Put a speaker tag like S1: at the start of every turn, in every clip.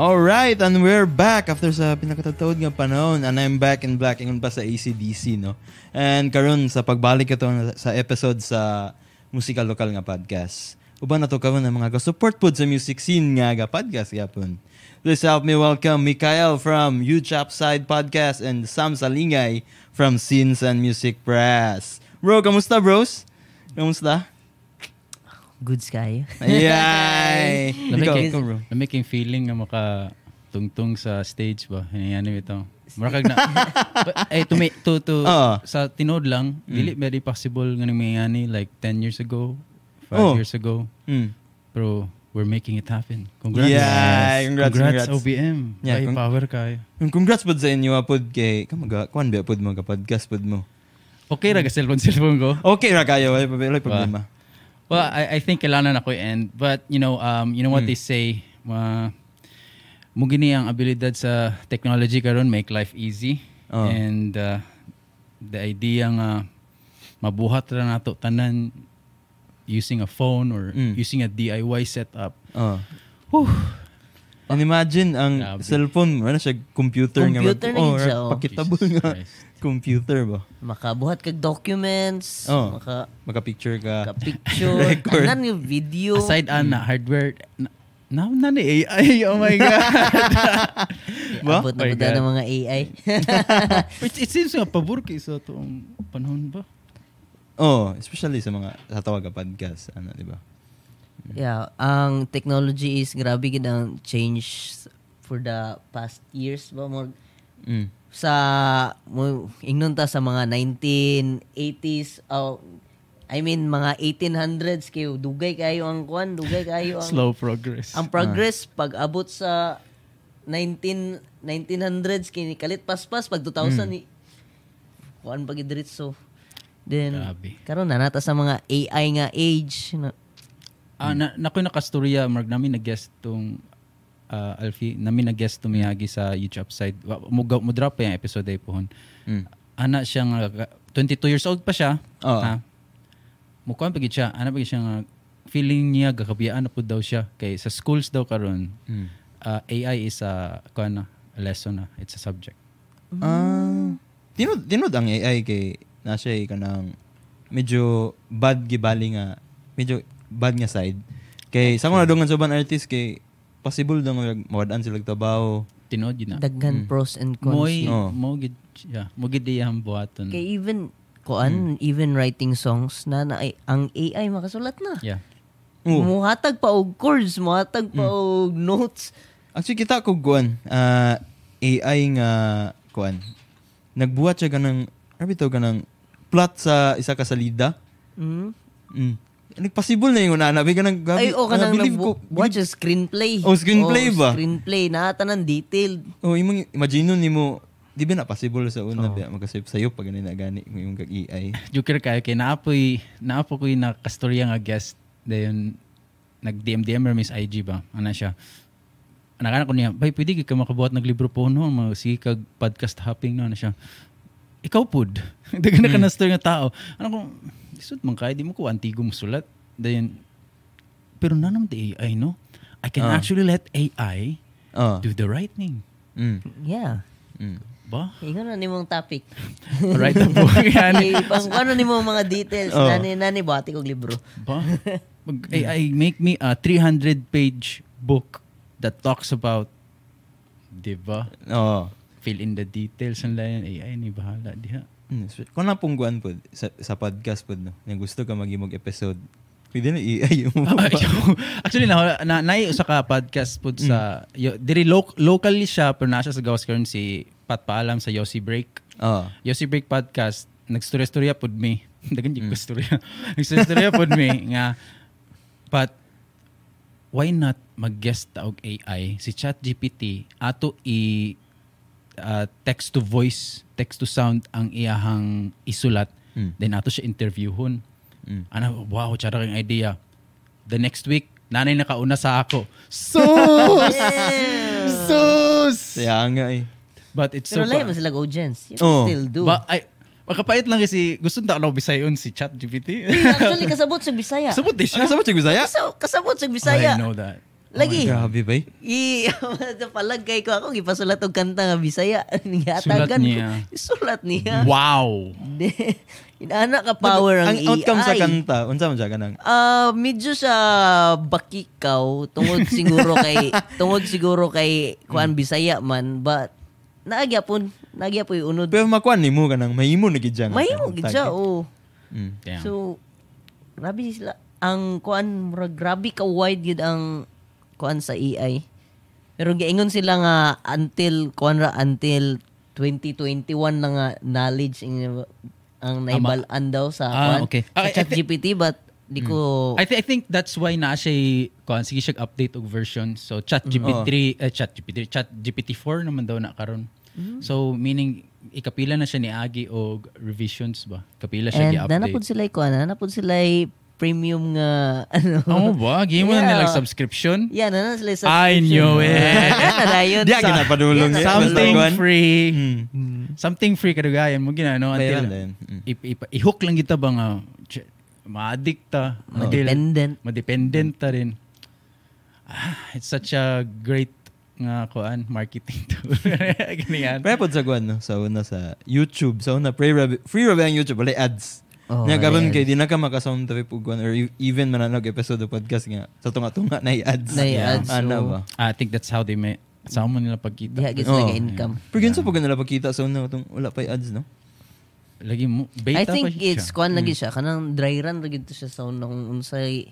S1: Alright, and we're back after sa pinakatatawad nga panahon and I'm back in black ingon pa sa ACDC, no? And karon sa pagbalik ito sa episode sa Musika Lokal nga podcast. Uban na to karon ng mga support pod sa music scene nga ga podcast yapon. Please help me welcome Mikael from UChap Side Podcast and Sam Salingay from Scenes and Music Press. Bro, kamusta bros? Kamusta?
S2: Goods kayo.
S3: Namiking,
S1: ikaw, bro.
S3: namiking feeling nga maka tungtong sa stage ba. Yan ito. Marakag na. Eh, to, make, to, to,
S1: Oo.
S3: sa tinod lang, dili very possible nga nangyayani like 10 years ago, 5
S1: Oo.
S3: years ago.
S1: Mm.
S3: Pero we're making it happen. Congrats.
S1: Yeah, congrats, congrats.
S3: OBM.
S1: Yeah, con-
S3: power kayo.
S1: Yung Congrats pod sa inyo apod kay kamaga kuan ba pod mo ka podcast pod mo.
S3: Okay ra ka cellphone cellphone ko.
S1: Okay ra kayo, wala problema.
S3: Well, I, I think kailangan ako i-end. But, you know, um, you know what they say, uh, mo gini ang abilidad sa technology karon make life easy.
S1: Oh.
S3: And uh, the idea nga mabuhat ra nato tanan using a phone or
S1: Mm.
S3: using a DIY setup.
S1: Oh. And imagine ang
S3: Grabe.
S1: cellphone ano siya, computer,
S2: Computer
S1: nga.
S2: na yun
S1: oh. Pakitable nga.
S3: Christ.
S1: Computer ba?
S2: Makabuhat kag documents,
S1: Oh.
S2: maka
S1: Maka-picture ka.
S2: ka picture,
S1: Record.
S2: anan yung video.
S3: Aside ana hardware na, na, na ni AI. Oh my God.
S1: Ba?
S2: Abot na buda
S3: God.
S2: ng mga AI.
S3: it, it seems nga pabor kay sa toong panahon ba?
S1: Oh, especially sa mga sa tawag ka podcast, ano, di ba?
S2: yeah, ang technology is grabe gid ang change for the past years ba mo
S1: Mm.
S2: Sa ingnon ta sa mga 1980s oh, I mean mga 1800s kayo dugay kayo ang kwan dugay kayo ang
S3: Slow progress.
S2: ang progress pag abot sa 19 1900s kini kalit paspas pag 2000 ni kuan pag diretso then
S3: Grabe.
S2: karon na nata sa mga AI nga age na,
S3: Ah, na nakoy nakastorya marg namin nag-guest tong uh, Alfie, namin nag-guest to Miyagi sa YouTube side. Wa- Mo, drop pa yung episode ay pohon.
S1: Mm.
S3: Ana siya nga 22 years old pa siya.
S1: Oo.
S3: Ha? Mukuan pagit siya. Ana pagit siya nga feeling niya gakabiyaan na po daw siya kay sa schools daw karon
S1: Mm.
S3: uh, AI is a kuan na a lesson na it's a subject.
S1: Ah, tinod tinod ang AI kay na siya kanang medyo bad gibali nga medyo bad nga side. Kay sa mga dongan sa ban artist kay possible daw nga mawadaan sila trabaho.
S3: Tinod yun na.
S2: daghan pros and cons
S3: Moy
S1: Oo.
S3: mo gid yeah, mo gid diyang buhaton.
S2: kay even kuan even writing songs na, na ay, ang AI makasulat na
S3: Yeah.
S1: Oo.
S2: muhatag pa og chords muhatag pa og notes
S1: Actually kita ko kuan ah, AI nga kuan. Nagbuhat siya ganang ano bitaw ganang plot sa isa ka salida.
S2: mm.
S1: Mm. Nagpasible na yung una na. Ganang gabi.
S2: ay o kanang
S1: believe
S2: nagbu-
S1: ko.
S2: watch a screenplay
S1: Oh, screenplay ba?
S2: screenplay na tanan detailed
S1: Oh, imong imagine ni mo di ba na possible sa una oh. magasip sayo pag ganun na gani yung kag AI.
S3: Joker kayo kay naapoy naapo ko yung nakastorya nga guest dayon nag DM DM or Miss IG ba ana siya Anakana ko niya, bay, pwede ka makabuhat ng libro po, no? Mga podcast hopping, no? Ano siya, ikaw pud. Dagan na ka na story nga tao. Ano ko, isod man kaya, di mo ko antigo mo sulat. Dayon, pero na naman the AI, no? I can
S1: Ah.
S3: actually let AI
S1: Oh.
S3: do the writing.
S1: Mm.
S2: yeah
S1: Mm.
S3: Ba?
S2: ingon na nimong topic
S3: Alright na po. Yan.
S2: Pang ano nimong mga details
S1: Oh.
S2: nani nani buhati kog libro
S3: Ba? Mag, AI, make me a 300 page book that talks about, di ba?
S1: Oh.
S3: Fill in the details ng layan. AI, ni bahala. Diha.
S1: Mm. Kung na pungguan po sa, sa podcast po no, yung gusto ka magimog episode, pwede na AI yung
S3: Actually, na, na, na sa ka podcast po sa, yo, diri lo, locally siya, pero nasa sa gawas karon si Pat Paalam sa Yossi Break.
S1: oh.
S3: Yossi Break podcast, nagstorya-storya pod me. Dagan di ko storya. Nagstorya pod me nga but why not mag-guest og AI si ChatGPT ato i uh, text to voice, text to sound ang iyahang isulat
S1: Mm.
S3: then ato siya interviewhon.
S1: Mm.
S3: Ano, wow, tsara kang idea. The next week, nanay nakauna sa ako. Sus! Sus!
S1: Kaya nga eh.
S3: But it's
S2: pero
S3: so
S2: lahi
S3: pa-
S2: sila audience you can
S1: Oh.
S2: still do
S3: Ba, ay, makapait lang kasi gusto na ako bisayon si ChatGPT.
S2: actually kasabot sa Bisaya
S3: Sabot di siya.
S1: Ano sa Bisaya?
S2: Kasa- kasabot sa
S3: I
S2: Bisaya
S3: know that.
S2: Lagi.
S1: Grabe ba?
S2: I palagay ko ako gipasulat og kanta nga Bisaya.
S3: Sulat niya.
S2: ko. Sulat niya.
S3: Wow!
S2: Di. Inaana ka power ang,
S1: Ang outcome sa
S2: AI.
S1: kanta, unsa man siya kanang?
S2: Ah, medyo sa bakikaw tungod siguro kay tungod siguro kay kuan Bisaya man but naagyapon naagyapon yung unod.
S1: Pero makuan nimo kanang mahimo na gid siya.
S2: Mahimo gid siya oh.
S1: Mm.
S3: Damn.
S2: So grabe sila ang kuan murag grabe ka wide gid ang kuan sa AI. Pero giingon sila nga until kuan ra until 2021 na nga knowledge ang, ang naibalaan daw sa
S3: Ah,
S2: kuan
S3: okay.
S2: sa ChatGPT but di ko
S3: I, thi- I think that's why na siya kuan sige siya update og version. So chat GPT eh, chat GPT chat GPT-4 naman daw na karon. So meaning ikapila na siya ni Agi og revisions ba? Kapila siya
S2: And
S3: gi-update.
S2: nanapod sila kuan, nanapod sila premium nga ano.
S3: Oh, ba? Gimo na
S2: Yeah.
S3: nilang subscription?
S2: Yeah, nanan sila sa
S3: I knew it.
S2: Nadayon
S1: Di agad na padulong
S2: Yan,
S1: eh.
S3: Something free.
S1: Mm.
S3: Something free kadugayan mo ginano until.
S1: Mm.
S3: i-hook lang kita ba nga ma-addict ta, madil-
S2: Dependent.
S3: madependent ta rin. Ah, it's such a great nga kuan marketing tool. Ganyan.
S1: Pero pod sa kuan no, sa una sa YouTube, sa una free rev- free rev ang YouTube, wala ads.
S2: Oh,
S1: Nga karon kay di na ka maka-sound trip kuan or e- even mananog episode of podcast nga sa tunga-tunga na ads.
S2: Na i-ads,
S1: Ano
S2: so-
S1: ba?
S3: I think that's how they may sa mo nila pagkita.
S2: Diha gid
S1: Oh.
S2: income.
S1: Pero ganun sa pag nila pagkita sa una itong wala pa ads no.
S3: Lagi mo
S2: I
S3: beta
S2: think
S3: pa siya.
S2: it's kuan lagi siya kanang dry run lagi to siya sa unang unsay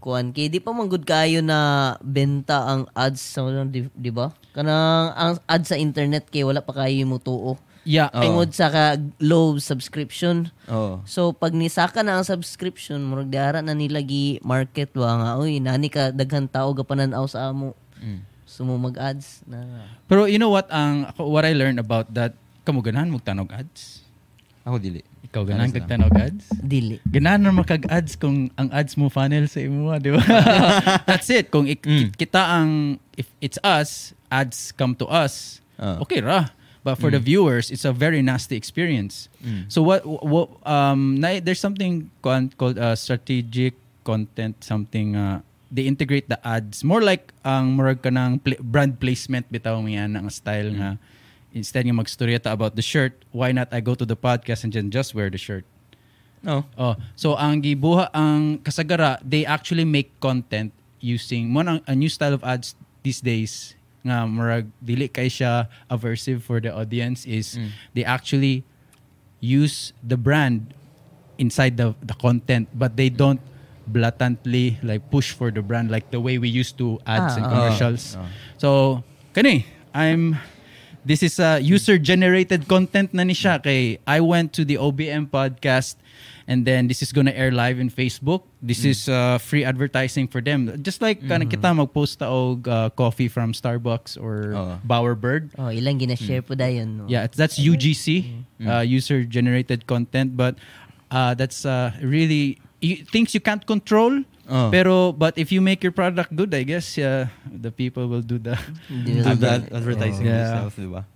S2: kuan kay di pa man good kayo na benta ang ads sa di, di ba? Kanang ang ads sa internet kay wala pa kayo mo tuo.
S3: Yeah,
S1: Oh.
S2: Tungod sa ka low subscription.
S1: Oo.
S2: So pag nisaka na ang subscription, murag diara na nila gi market ba nga uy nani ka daghan tao gapananaw sa amo.
S1: Mm.
S2: So mo mag-ads na.
S3: Pero you know what ang what I learned about that kamo ganahan mo tanog ads.
S1: Ako dili.
S3: Ikaw ganahan
S1: Ano
S3: kag
S1: sila?
S3: tanog ads?
S2: Dili.
S3: Ganahan na makag-ads kung ang ads mo funnel sa imo, di ba? That's it. Kung ik-
S1: Mm.
S3: kita ang, if it's us, ads come to us,
S1: Ah.
S3: okay ra. But for the viewers, it's a very nasty experience.
S1: Mm.
S3: So what, what um, na, there's something called uh, strategic content, something, uh, they integrate the ads. More like ang murag ka ng pla- brand placement bitaw mo yan, ang style nga. Instead nga magstorya ta about the shirt, why not I go to the podcast and then just wear the shirt?
S1: No.
S3: Oh, so ang gibuha ang kasagara, they actually make content using mo ang a new style of ads these days nga murag dili kay siya aversive for the audience is they actually use the brand inside the the content but they don't blatantly like push for the brand like the way we used to ads
S2: Ah,
S3: and
S2: ah.
S3: commercials.
S1: Ah.
S3: So, kani, I'm this is a user generated content na ni siya kay I went to the OBM podcast and then this is gonna air live in Facebook. This is uh, free advertising for them. Just like kanang kita magpost ta og uh, coffee from Starbucks or
S1: Oo.
S3: Bowerbird.
S2: Oh, ilang gina-share po dayon. No?
S3: Yeah, that's UGC, uh, user generated content, but uh, that's uh, really you, things you can't control.
S1: Oh.
S3: Pero but if you make your product good, I guess uh, the people will do the.
S2: Di-
S1: Do that advertising
S3: Yeah.
S1: stuff, di ba?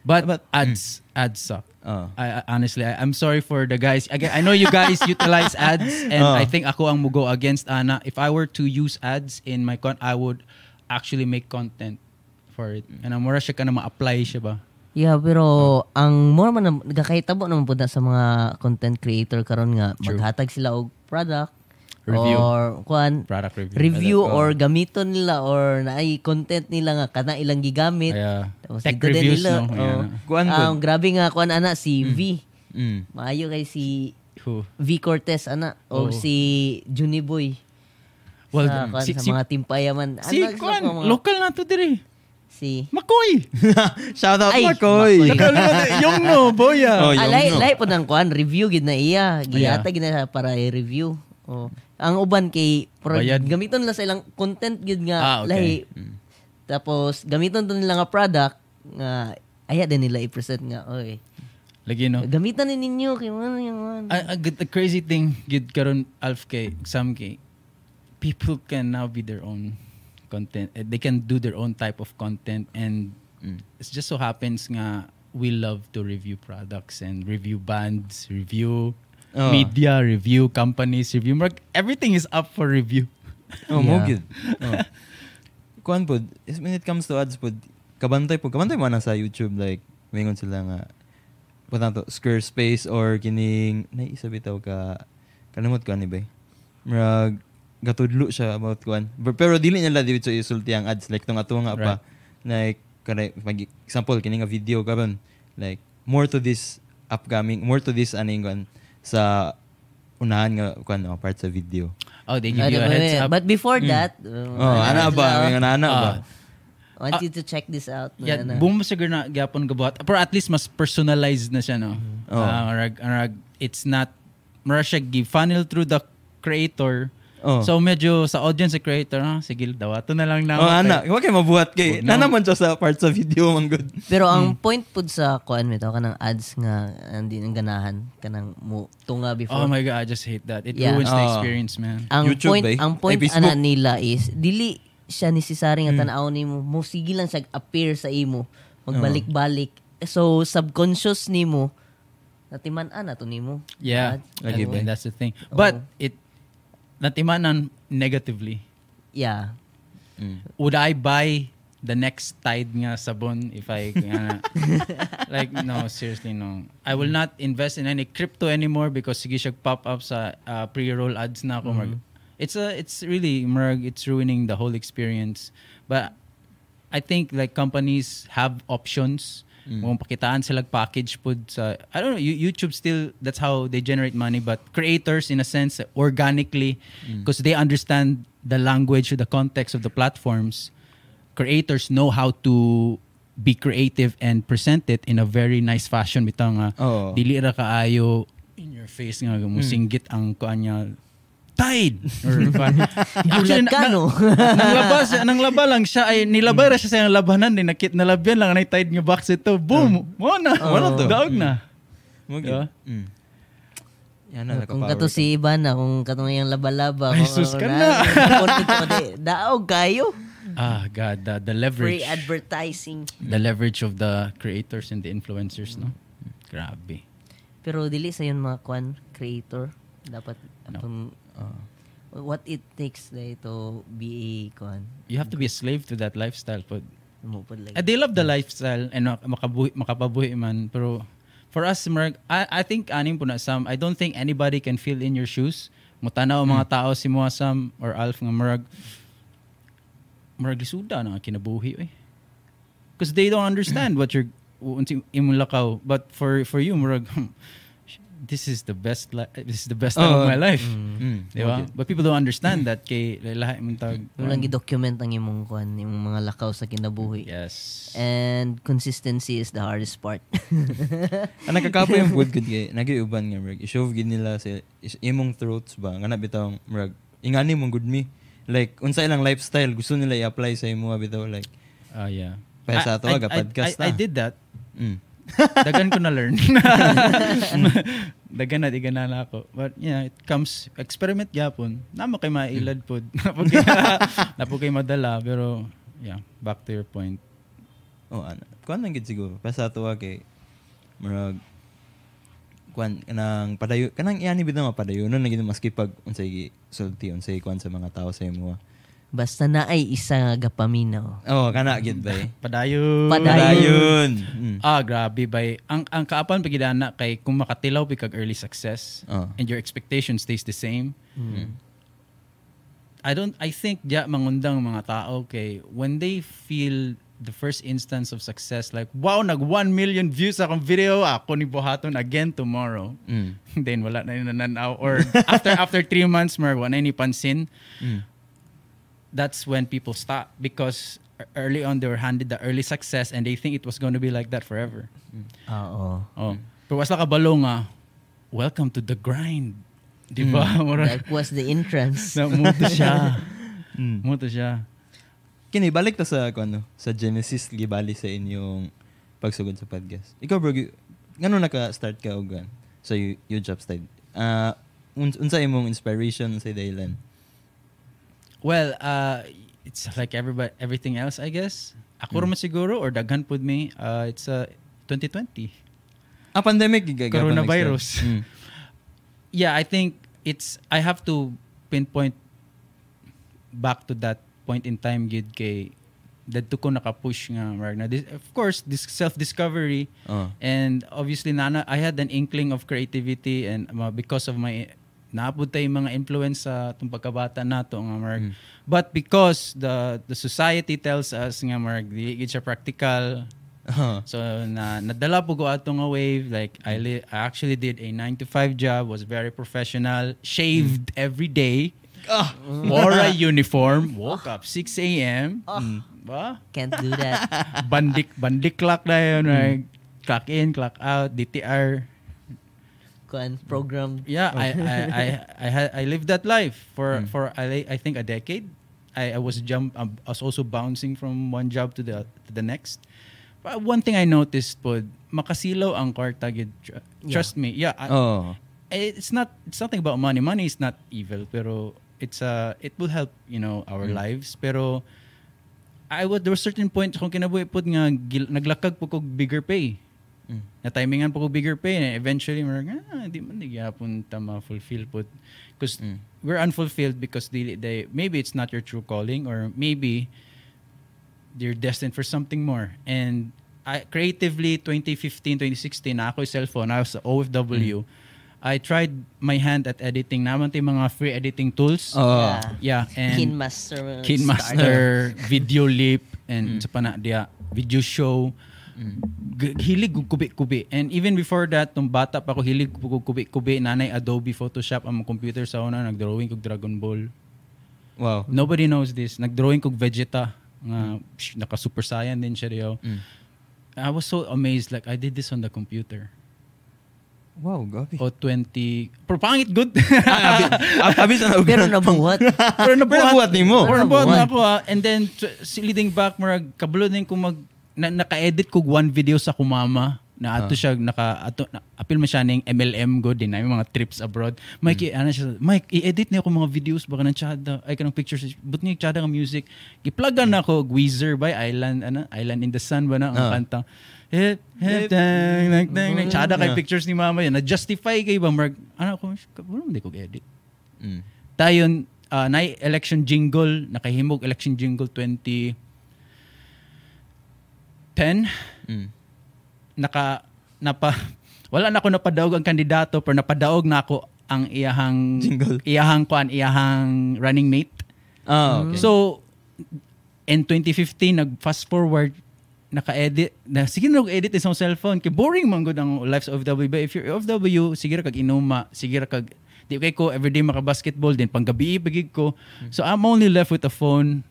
S3: But,
S1: But-
S3: ads ads suck.
S1: Oh.
S3: I, I- honestly, I, I'm sorry for the guys. Again, I know you guys utilize ads, and
S1: Oh.
S3: I think ako ang mugo against Ana. If I were to use ads in my con, I would actually make content for it. And ang mura siya ka na ma-apply siya ba?
S2: Yeah, pero ang more man nagakahitabo naman po na sa mga content creator karon nga
S3: True.
S2: maghatag sila og product
S3: Review.
S2: or kuan
S3: Product review.
S2: review
S1: Oh.
S2: or gamiton nila or naay content nila nga kana ilang gigamit. Tapos
S3: tech reviews,
S2: nila,
S3: no?
S2: oh.
S1: Kuan.
S2: Ang grabe nga kuan ana si V.
S1: Mm.
S2: Maayo kay si
S3: Who?
S2: V Cortez ana
S3: Oh.
S2: o si Juni Boy.
S3: Well,
S2: sa, kuan,
S3: si-
S2: sa
S3: si-
S2: mga timpayaman.
S3: Si
S2: Ano,
S3: Kwan,
S2: mga-
S3: local na to dire.
S2: si
S3: Makoy!
S1: Shout out
S2: Ay,
S1: Makoy.
S2: Makoy.
S3: yung no, boya.
S1: Oh,
S2: Ah,
S1: yung
S2: lay,
S1: no.
S2: lay po ng kuan, review gid na iya.
S3: Yeah.
S2: Giyata gid na para i-review. Oh. Ang uban kay pro,
S3: Bayad.
S2: gamiton la sa ilang content gid nga
S3: Ah, okay.
S2: lahi. Tapos gamiton to nila nga product nga aya din nila i-present nga oy.
S3: Lagi no.
S2: Gamitan ni ninyo kay ano yung ano.
S3: A, a, good- the crazy thing, gid karon Alf kay, Sam kay, people can now be their own content. Eh, They can do their own type of content and it just so happens nga we love to review products and review bands, review
S1: Oh.
S3: media, review companies, review mark. Everything is up for review.
S1: Oh, mo
S2: Yeah.
S1: gyud. Oh. Kuan pod, is when it comes to ads pod, kabantay po, kabantay mo na sa YouTube like mingon sila nga punta to Squarespace or kining naisa bitaw ka kanimot ko ani bay. Murag gatudlo siya about kuan. Pero dili nila dito isulti ang ads like tong ato nga pa. Like kanay mag example kini nga video karon like more to this upcoming more to this aning kuan sa unahan nga kuan oh, part sa video.
S3: Oh, they give
S2: Ah,
S3: you a
S2: but-
S3: heads up.
S2: But before that,
S1: Oh, ana ba? May ana ba?
S2: I want you to check this out.
S3: Yeah,
S2: na-
S3: boom siguro na gyapon gabuhat. Pero at least mas personalized na siya, no?
S1: Oh.
S3: Ah, marag, marag, it's not, marag siya gi-funnel through the creator.
S1: Oh.
S3: So medyo sa audience sa creator, ah, sige, dawato na lang na.
S1: Oh, ana, wa kay mabuhat kay.
S3: Huwag na.
S1: Na naman siya sa part sa video man good.
S2: Pero ang
S3: Hmm.
S2: point pud sa kuan mo to kanang ads nga hindi nang ganahan kanang mo tunga before.
S3: Oh my God, I just hate that. It
S2: Yeah.
S3: ruins the
S1: Oh.
S3: experience, man.
S2: ang
S1: YouTube
S2: point
S1: eh?
S2: ang point
S1: Ay,
S2: ana nila is dili siya necessary
S3: Hmm.
S2: nga tan-aw nimo mo sige lang siya appear sa imo magbalik-balik so subconscious nimo natiman-an na to nimo
S3: Yeah,
S1: Lagi
S3: that-
S1: ba?
S3: that's the thing.
S2: Oh.
S3: But it, natimanan negatively.
S2: yeah
S1: Mm.
S3: Would I buy the next Tide nga sabon if I ana, like no seriously no I will not invest in any crypto anymore because sige siya pop up sa uh, pre-roll ads na ako marag. it's a it's really marag, it's ruining the whole experience but I think like companies have options kung pakitaan sila package pod sa I don't know You- YouTube still that's how they generate money but creators in a sense organically because they understand the language the context of the platforms creators know how to be creative and present it in a very nice fashion. Bitaw nga
S1: Oo.
S3: dili ra kaayo in your face nga musinggit ang kuan niya tide. Or
S2: Gulat ka, no?
S3: nang labas nang laba lang siya. Ay nilabay ra siya sa labanan din nakit nalabyan lang na tide nga box ito. Boom! Mo na.
S1: Mo na to.
S3: daog na.
S1: Mo
S3: Diba?
S1: gyud. Mm. Yan na
S2: kung kato si Ibana kung katong yung laba-laba
S3: Ay, sus
S2: ano
S3: ka
S2: na,
S3: na.
S2: daog kayo.
S3: Ah god the, the
S2: free
S3: leverage
S2: advertising.
S3: The leverage of the creators and the influencers no? Grabe.
S2: Pero dili sa yun mga kwan creator dapat apon- what it takes like, to be a kwan
S3: you have to be a slave to that lifestyle but
S2: mo like
S3: Uh, they love the lifestyle and mak- makabuhi, makapabuhi man. Pero for us, Mark, I, I think aning po na Sam, I don't think anybody can fill in your shoes. Mutanaw ang mga tao si mo Sam or Alf nga Marag, Marag lisuda na kinabuhi eh. Because they don't understand what you're unti imong lakaw. But for for you, Marag, this is the best li- this is the best time
S1: Oh,
S3: of my life.
S1: Mm.
S3: Di ba? But people don't understand that kay lahi mong tag.
S2: Walang gi-document ang imong kwan, imong mga lakaw sa kinabuhi.
S3: Yes.
S2: And consistency is the hardest part.
S1: Ang nakakapo yung food good kay nagiuban nga murag i-shove gid nila sa imong throats ba nga bitaw murag ingani mong good me. Like unsa ilang lifestyle gusto nila i-apply sa imo bitaw like
S3: Ah, yeah.
S1: Pa sa ato,
S3: I- I-
S1: podcast
S3: I, I did that.
S1: mm.
S3: Dagan ko na learn. Dagan na na ako. But yeah, it comes, experiment yapon. Namo kay mailad po. Napo kay, napo kay madala. Pero, yeah, back to your point.
S1: Oh, ano. Kuan lang gid siguro. Pa sa ato kay murag kuan kanang padayo kanang iani bitaw nga padayonon na gid maski pag unsay sulti unsay kuan sa mga tao sa imo.
S2: Basta na ay isa nga gapaminaw.
S1: Oh, kana gid ba eh.
S3: Padayon.
S2: Padayon.
S1: Mm.
S3: Ah, grabe bay. Ang ang kaapan pagidana kay kung makatilaw pi kag early success
S1: Oh.
S3: and your expectation stays the same. I don't I think diya mangundang mga tao kay when they feel the first instance of success like wow nag 1 million views akong video ako ni buhaton again tomorrow.
S1: Mm.
S3: Then wala na nananaw or after after 3 months mer wala ni pansin.
S1: Mm.
S3: That's when people stop because early on they were handed the early success and they think it was going to be like that forever.
S2: Oo.
S3: Oh. Pero wala ka balo nga welcome to the grind. Di ba? Mura-
S2: That was the entrance.
S3: na muto siya.
S1: Mm.
S3: Muto siya.
S1: Kini balik ta sa ano, sa Genesis gibali sa inyong pagsugod sa podcast. Ikaw bro, ngano naka-start ka og gan sa you, you job side? Ah, uns unsa imong inspiration sa dahilan?
S3: Well, uh, it's like everybody, everything else, I guess. Ako mm. siguro or daghan pud me. Uh, it's uh, 2020.
S1: Ah, pandemic
S3: Coronavirus.
S1: Mm.
S3: Yeah, I think it's I have to pinpoint back to that point in time gid kay dadto ko naka-push nga marag na this, of course this self-discovery
S1: Oh.
S3: and obviously nana I had an inkling of creativity and uh, because of my naapod tay mga influence sa itong pagkabata nato nga marag but because the the society tells us nga marag dili gid siya practical
S1: Oh.
S3: So na nadala po ko ato nga wave like I, li- I actually did a 9 to 5 job was very professional shaved every day
S1: Ah.
S3: wore a uniform woke up 6 a.m. Mm. Ba?
S2: Can't do that.
S3: Bandik bandik clock na yun like, clock in clock out DTR
S2: program.
S3: yeah I I I I, had, I lived that life for for I, I think a decade. I, I was jump I was also bouncing from one job to the to the next. But one thing I noticed po makasilaw ang kwarta gid tr- trust me. Yeah I-
S1: Oh.
S3: it's not it's nothing about money. Money is not evil pero it's uh it will help you know our lives. Pero I would there were certain points kung kinabuhi pod nga gil, naglakag po kog bigger pay
S1: Mm.
S3: na timingan po ko bigger pay and eventually marag ah di man di gyapon ta ma-fulfill po because
S1: Mm.
S3: we're unfulfilled because they, they maybe it's not your true calling or maybe you're destined for something more and I, creatively 2015 2016 na ako yung cellphone I was sa OFW I tried my hand at editing naman tayo mga free editing tools
S1: Oh.
S3: yeah and
S2: Kinmaster.
S3: Kinmaster, Video Leap, and sa pana dia, Video Show. G- hilig ko kubi-kubi. And even before that, nung bata pa ako, hilig ko kubi-kubi. Nanay Adobe Photoshop ang computer sa una. Nag-drawing kog Dragon Ball.
S1: Wow.
S3: Nobody knows this. Nag-drawing kog Vegeta. Nga, psh, naka-super saiyan din siya diyo.
S1: Mm.
S3: I was so amazed. Like, I did this on the computer.
S1: Wow, gabi.
S3: O 20... Pero pangit good.
S1: Ab- Abis na
S2: Pero nabuhat.
S3: Pero
S1: nabuhat ni mo.
S3: Pero nabuhat na ako ah. And then, leading back, marag, kabalo din ko mag, na, naka-edit ko one video sa kumama. Na ato siya naka ato na, apil man siya ning MLM go din na yung mga trips abroad. Mike ano siya Mike i-edit niya ako mga videos baka nang tsada ay kanang pictures. But ni tsada nga music. Giplagan na ako Weezer by Island ano Island in the Sun ba na ang
S1: Ah.
S3: kanta. Hip hip dang dang dang dang. Tsada kay
S1: Ah.
S3: pictures ni mama yun. Na justify kay ba marg ano ko wala di ko edit
S1: Mm.
S3: tayon uh, na election jingle nakahimog election jingle 20 10
S1: Mm.
S3: naka napa wala na ako napadaog ang kandidato pero napadaog na ako ang iyahang
S1: Jingle.
S3: iyahang kuan iyahang running mate
S1: Ah, okay.
S3: so in 2015 nag fast forward naka-edit na sige na edit isang cellphone kay boring man gud ang lives of but if you're OFW sige ra kag inuma sige ra kag di kay ko everyday maka basketball din panggabi pagig ko so I'm only left with a phone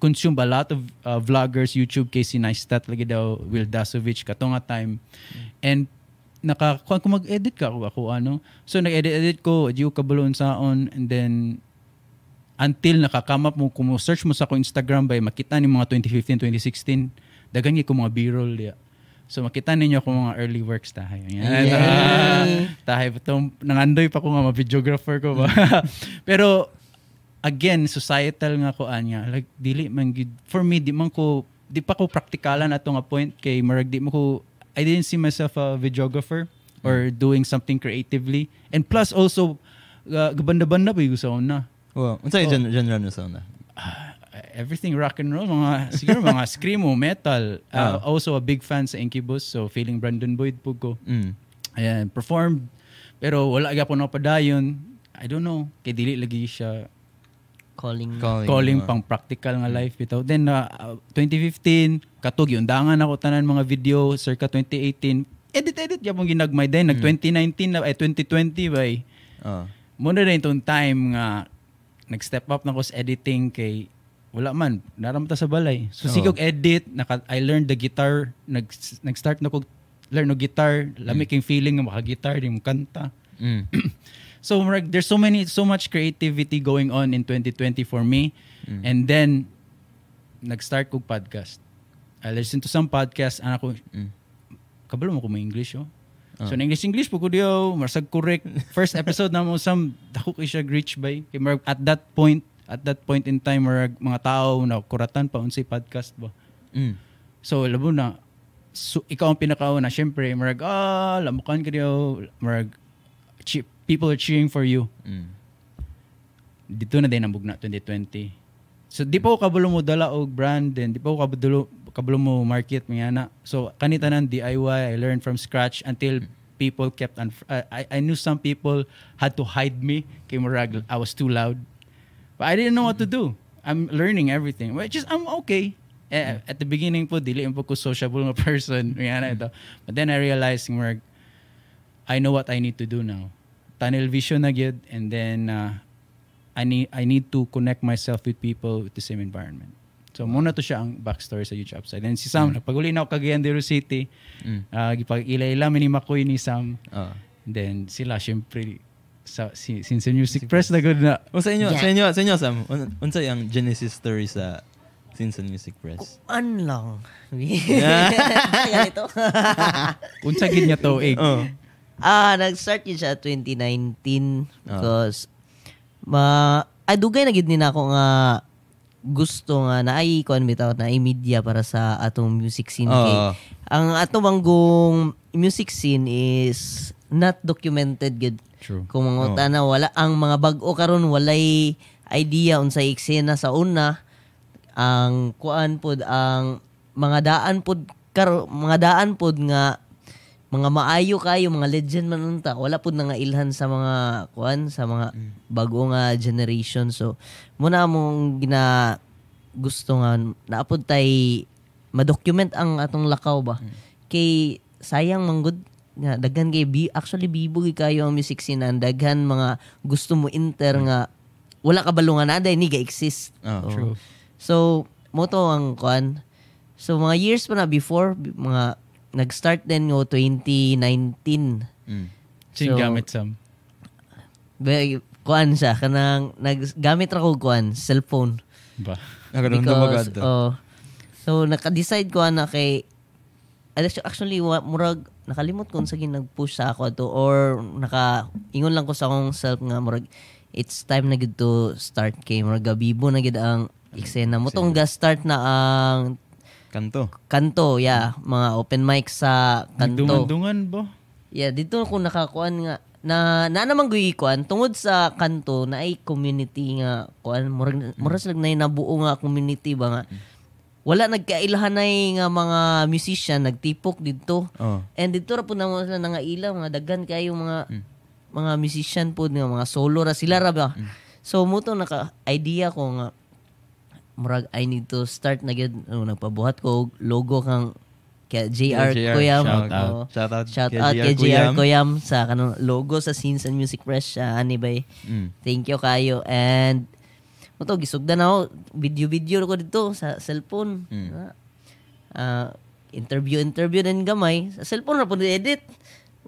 S3: consume a lot of uh, vloggers YouTube Casey Neistat lagi daw Will Dasovich kato nga time. And naka kung kung mag-edit ka ako, ako ano. So nag-edit edit ko diyo kabalon saon and then until nakakama mo kung search mo sa ko Instagram by makita ni mga 2015 2016 dagan ko mga b-roll diya so makita ninyo ko mga early works tahay. Ayan.
S2: Yay!
S3: Ah, tahay. Pa nangandoy pa ko nga mga videographer ko ba? Pero again societal nga ko anya. Like dili man gid for me di man ko di pa ko praktikalan ato nga point kay marag. Di mo ko I didn't see myself a videographer or doing something creatively. And plus also uh, gabanda-banda pa yung sa una
S1: Wow. Unsa yung gen- genre na sauna?
S3: Ah, everything rock and roll mga siguro mga screamo metal. Uh, also a big fan sa Incubus so feeling Brandon Boyd po ko.
S1: Mm.
S3: ayan performed. Pero wala gyapon ako padayon I don't know. Kay dili lagi siya
S2: Calling.
S1: Calling.
S3: calling
S1: ah.
S3: pang practical nga life bitaw then uh, uh, 2015 katog yung dangan ako tanan mga video circa 2018 edit edit yapon ginagmay din nag 2019 na ay 2020 bay
S1: Ah.
S3: muna rin itong time nga nag-step up na ko sa editing kay wala man naramta sa balay so
S1: Oo.
S3: sigog edit naka, I learned the guitar nag nag-start na ko learn no guitar lami king feeling nga maka-guitar di mo kanta
S1: Mm.
S3: so there's so many so much creativity going on in 2020 for me. And then nag-start kog podcast. I listen to some podcasts and ako
S1: Mm.
S3: kabalo mo ko may English oh. So in English English po ko diyo marasag correct. First episode na mo some dako kay siya reach by. Kay marag, at that point at that point in time marag, mga tao na kuratan pa unsay podcast ba?
S1: Mm.
S3: So, labo na, so, ikaw ang pinakauna. Siyempre, marag, ah, lamukan ka diyo. Marag, che- people are cheering for you.
S1: Mm.
S3: Dito na din ang bugna 2020. So di pa ko kabalo mo dala og brand then di pa ko kabalo kabalo mo market mga na. So kanita nan DIY I learned from scratch until people kept on I I knew some people had to hide me kay murag I was too loud. But I didn't know what to do. I'm learning everything. Which is I'm okay. Eh, at the beginning po dili po ko sociable nga person mga na ito. But then I realized murag I know what I need to do now. Tunnel vision na gyud and then uh, I need I need to connect myself with people with the same environment. So muna to siya ang backstory sa YouTube side. And si Sam, mm. paguli na ako Cagayan de Oro City,
S1: Mm.
S3: uh, gipag-ila-ila mi ni Makoy ni Sam.
S1: Oh.
S3: And then sila syempre sa si, since Music Press na gud na
S1: O sa inyo,
S2: Yeah.
S1: sa inyo, sa inyo Sam, un, unsa yung genesis story sa Sinson Music Press?
S2: An lang.
S1: Yeah.
S2: Ganito.
S3: unsa gid niya to eh.
S1: Oh.
S2: Ah, nag-start yun siya 2019
S1: Ah.
S2: because ma ay dugay na gid ni nako nga gusto nga na ay kuan bitaw na ay media para sa atong music scene kay
S1: Oo.
S2: ang ato banggong music scene is not documented gid
S3: True.
S2: kung mga utana wala ang mga bag-o karon walay idea unsay eksena sa una ang kuan pod ang mga daan pod karo mga daan pod nga mga maayo kayo mga legend man unta wala pod nga ilhan sa mga kuan sa mga bag-o nga generation so muna mong gina gusto nga naapod tay ma-document ang atong lakaw ba kay sayang manggod nga daghan kay bi actually bibog kayo ang music scene ang daghan mga gusto mo enter nga wala ka balungan na ni ga exist
S1: Oh.
S3: True.
S2: So, mo to ang kuan. So, mga years pa na before, mga nag-start din yung 2019.
S1: Mm.
S3: Sing
S2: So,
S3: gamit Sam.
S2: Be, kuan siya, kanang, naggamit ra ko kuan, cellphone.
S3: Ba.
S1: Nagkaroon na bagad to.
S2: oh, so, naka-decide ko na kay, Actually, wa, murag, nakalimot ko sa nag-push sa ako to or naka, ingon lang ko sa akong self nga, murag, it's time na gid to start kay murag gabibo na gid ang eksena mo tong ga-start na ang
S1: Kanto.
S2: kanto, yeah. Mga open mic sa kanto.
S3: Nagdungan-dungan ba?
S2: Yeah, dito ako nakakuan nga. Na na naman guy kuan tungod sa kanto na ay community nga kuan. Murag murag sila na nabuo nga community ba nga. Wala nagkailhanay nga mga musician. Nagtipok dito.
S1: Oh.
S2: and dito ra po na sila nga ila mga daghan kayo mga mga musician po nga mga solo ra sila ra ba? So mo to naka idea ko nga murag I need to start na gyud ano, nagpabuhat ko og logo kang kaya JR,
S1: JR,
S2: Koyam.
S1: shout
S3: out.
S1: Shout out
S2: Shout
S1: kay
S2: out
S1: JR
S2: kay JR
S1: Koyam.
S2: Sa kanang logo sa Scenes and Music Press siya ani bay.
S1: Mm.
S2: Thank you kayo and mo to gisugdan ako video-video ko dito sa cellphone.
S1: Mm.
S2: Ah, interview interview din gamay sa cellphone ra po edit.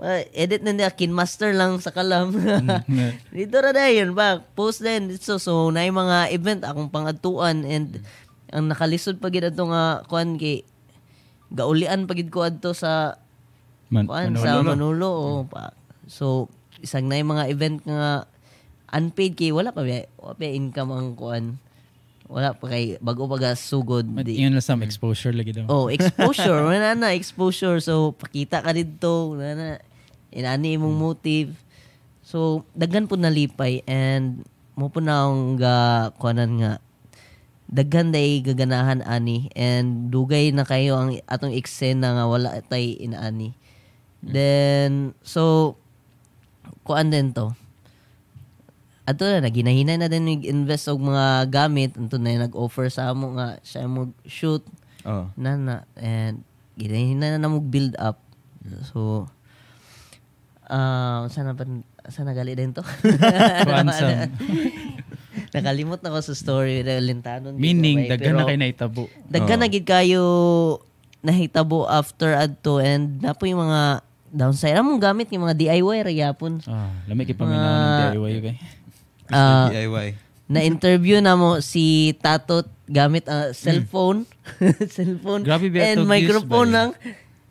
S2: Ah, edit na niya kinmaster lang sa kalam. dito ra dayon ba post din dito so na mga event akong pangadtuan and ang nakalisod pa gid ato nga kuan kay gaulian pa gid ko adto sa
S3: Man,
S2: kuan
S3: Manolo.
S2: sa Manolo oh, pa. So isang na yung mga event nga unpaid kay wala pa ba wala pa income ang kuan. Wala pa kay bago pa sugod.
S3: But
S2: Di-
S3: yun lang Sam, exposure lagi daw.
S2: Oh, exposure. Wala na, exposure. So, pakita ka dito. Wala na. Inani imong motive. So, daghan po nalipay and mo po na akong ga, kuanan nga, daghan day gaganahan ani and dugay na kayo ang atong eksena nga wala tay inaani. Then, so, kuan din to. Ato na, naginahinay na din nag-invest og mga gamit. Anto na nag-offer sa amo nga siya mo shoot
S1: Oh.
S2: na na and ginahina na namog build up so ah sana pa sana gali din to nakalimot na ko sa story na lintanon
S3: Meaning,
S2: Pero,
S3: daghan na kayo naitabo.
S2: daghan na gid kayo nahitabo after adto and napo yung mga downside among gamit yung mga DIY ra yapon
S3: Ah, lamig kay paminaw ng DIY kay.
S2: Ah,
S1: DIY.
S2: na-interview na mo si Tatot gamit ang cellphone. cellphone.
S3: Grabe
S2: And microphone lang.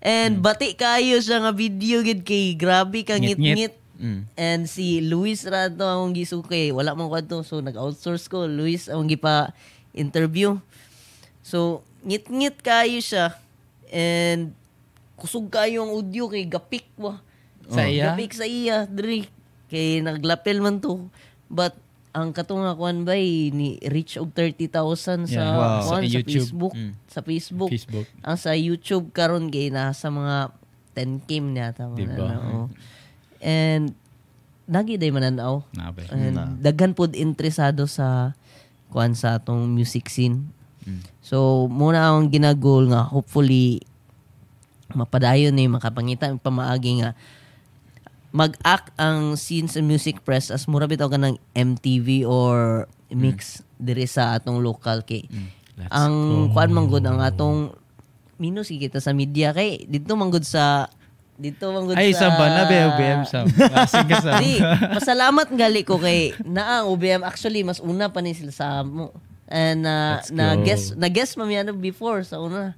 S2: And bati kayo siya nga video gid kay grabe ka
S3: Ngit-ngit.
S2: ngit-ngit.
S1: Mm.
S2: And si Luis Rado akong gisuke. Wala man kwadto so nag-outsource ko. Luis akong gipa interview. So ngit-ngit kayo siya. And kusog kayo ang audio kay gapik ba.
S3: Sa iya?
S2: Gapik sa iya, diri. Kay naglapel man to. But ang katong nga kuan ba ni reach og 30,000 sa
S3: Yeah.
S1: Wow.
S2: kuan,
S3: Sa
S2: sa. Facebook,
S1: Mm.
S2: sa Facebook.
S3: Facebook.
S2: Ang sa YouTube karon gay na sa mga 10k niya ta mga
S3: Diba?
S2: ano, oh. And nagi day mananaw.
S3: Nabe.
S2: And daghan pod interesado sa kuan sa atong music scene. So muna ang ginagol nga hopefully mapadayon ni makapangita ang pamaagi nga mag-act ang scene sa music press as mura bitaw ka ng MTV or mix diri sa atong local kay
S3: Let's
S2: ang
S3: go.
S2: kuan man gud ang atong minus kita sa media kay dito man gud sa dito man gud
S3: Ay,
S2: sa
S3: sa ba na be OBM sa. Ah.
S2: Di, pasalamat gali ko kay na ang OBM actually mas una pa ni sila sa mo. And uh,
S3: Let's
S2: na
S3: go.
S2: guess na guess man yan before sa una.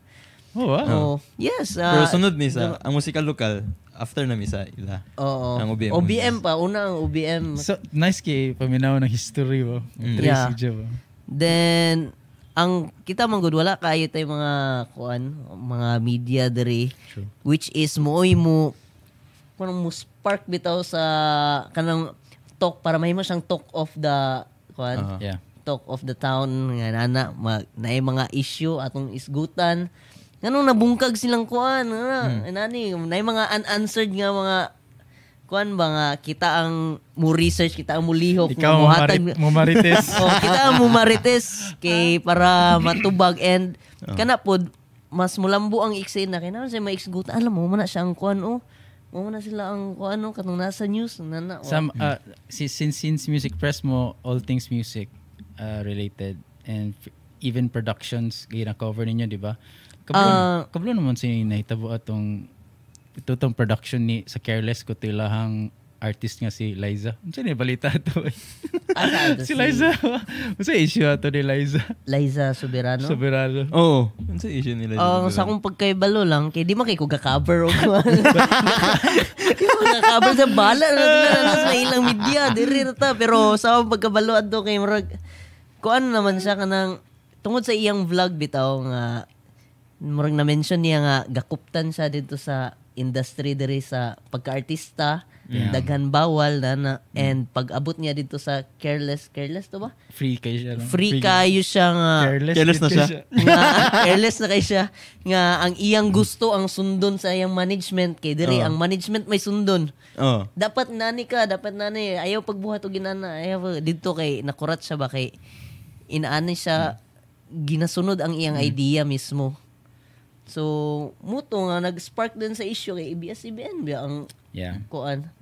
S3: Oh, wow.
S2: Oh, yes.
S1: Pero
S2: Uh,
S1: sunod ni sa, ang musika lokal, after na mi sa ila.
S2: Oo.
S1: Ang OBM.
S2: OBM pa una ang OBM.
S3: So, nice kay paminaw ng history mo. Mm.
S2: Yeah.
S3: Mo.
S2: Then ang kita man gud wala kayo tay mga kuan, mga media diri
S3: True.
S2: which is mooy mo kanang mo spark bitaw sa kanang talk para mahimo siyang talk of the kuan.
S1: Aha.
S3: Yeah.
S2: talk of the town nga nana mag naay mga issue atong isgutan nganong nabungkag silang kuan nga nani naay mga unanswered nga mga kuan ba nga kita ang mo research kita ang mulihok
S3: Ikaw mo, marit, mo marites.
S2: oh, kita ang mo marites kay para matubag and kana pod mas mulambo ang eksena kay naman siya maisgutan alam mo man na siya ang kuan oh mo na sila ang kuan oh katong nasa news nana oh.
S3: Some, uh, si, since, since music press mo, all things music uh, related and f- even productions, gina cover ninyo, di ba? Kablo,
S2: Ah.
S3: kablo naman si nahitabo atong ito tong production ni sa Careless ko tilahang artist nga si Liza. Ano ni balita to?
S2: Asa ato
S3: si
S2: si-
S3: Liza. Ano issue ato ni Liza?
S2: Liza Soberano
S3: Soberano.
S1: Oo. Oh, ano sa issue nila?
S2: Ang sa akong pagkaibalo lang, kay di man kay ko ga-cover o kuwan. Di mo ga-cover sa bala na na na sa ilang media, diri ta. Pero sa akong pagkabalo adto kay murag kuan naman siya kanang tungod sa iyang vlog bitaw nga murag na mention niya nga gakuptan siya dito sa industry diri sa pagka-artista, daghan bawal na, na and pag-abot niya dito sa careless, careless to ba?
S3: Free kay siya. lang.
S2: Free kayo siya nga
S3: Careless,
S1: Careless na siya.
S2: nga careless na kay siya nga ang iyang gusto ang sundon sa iyang management kay diri
S1: Oo.
S2: ang management may sundon
S1: Oo.
S2: dapat nani ka dapat nani ayaw pagbuhat og ginana ayaw dito kay nakurat siya ba kay inaani siya ginasunod ang iyang idea mismo so muto nga nag-spark din sa issue kay ABS-CBN ba ang
S3: Yeah.
S2: kuan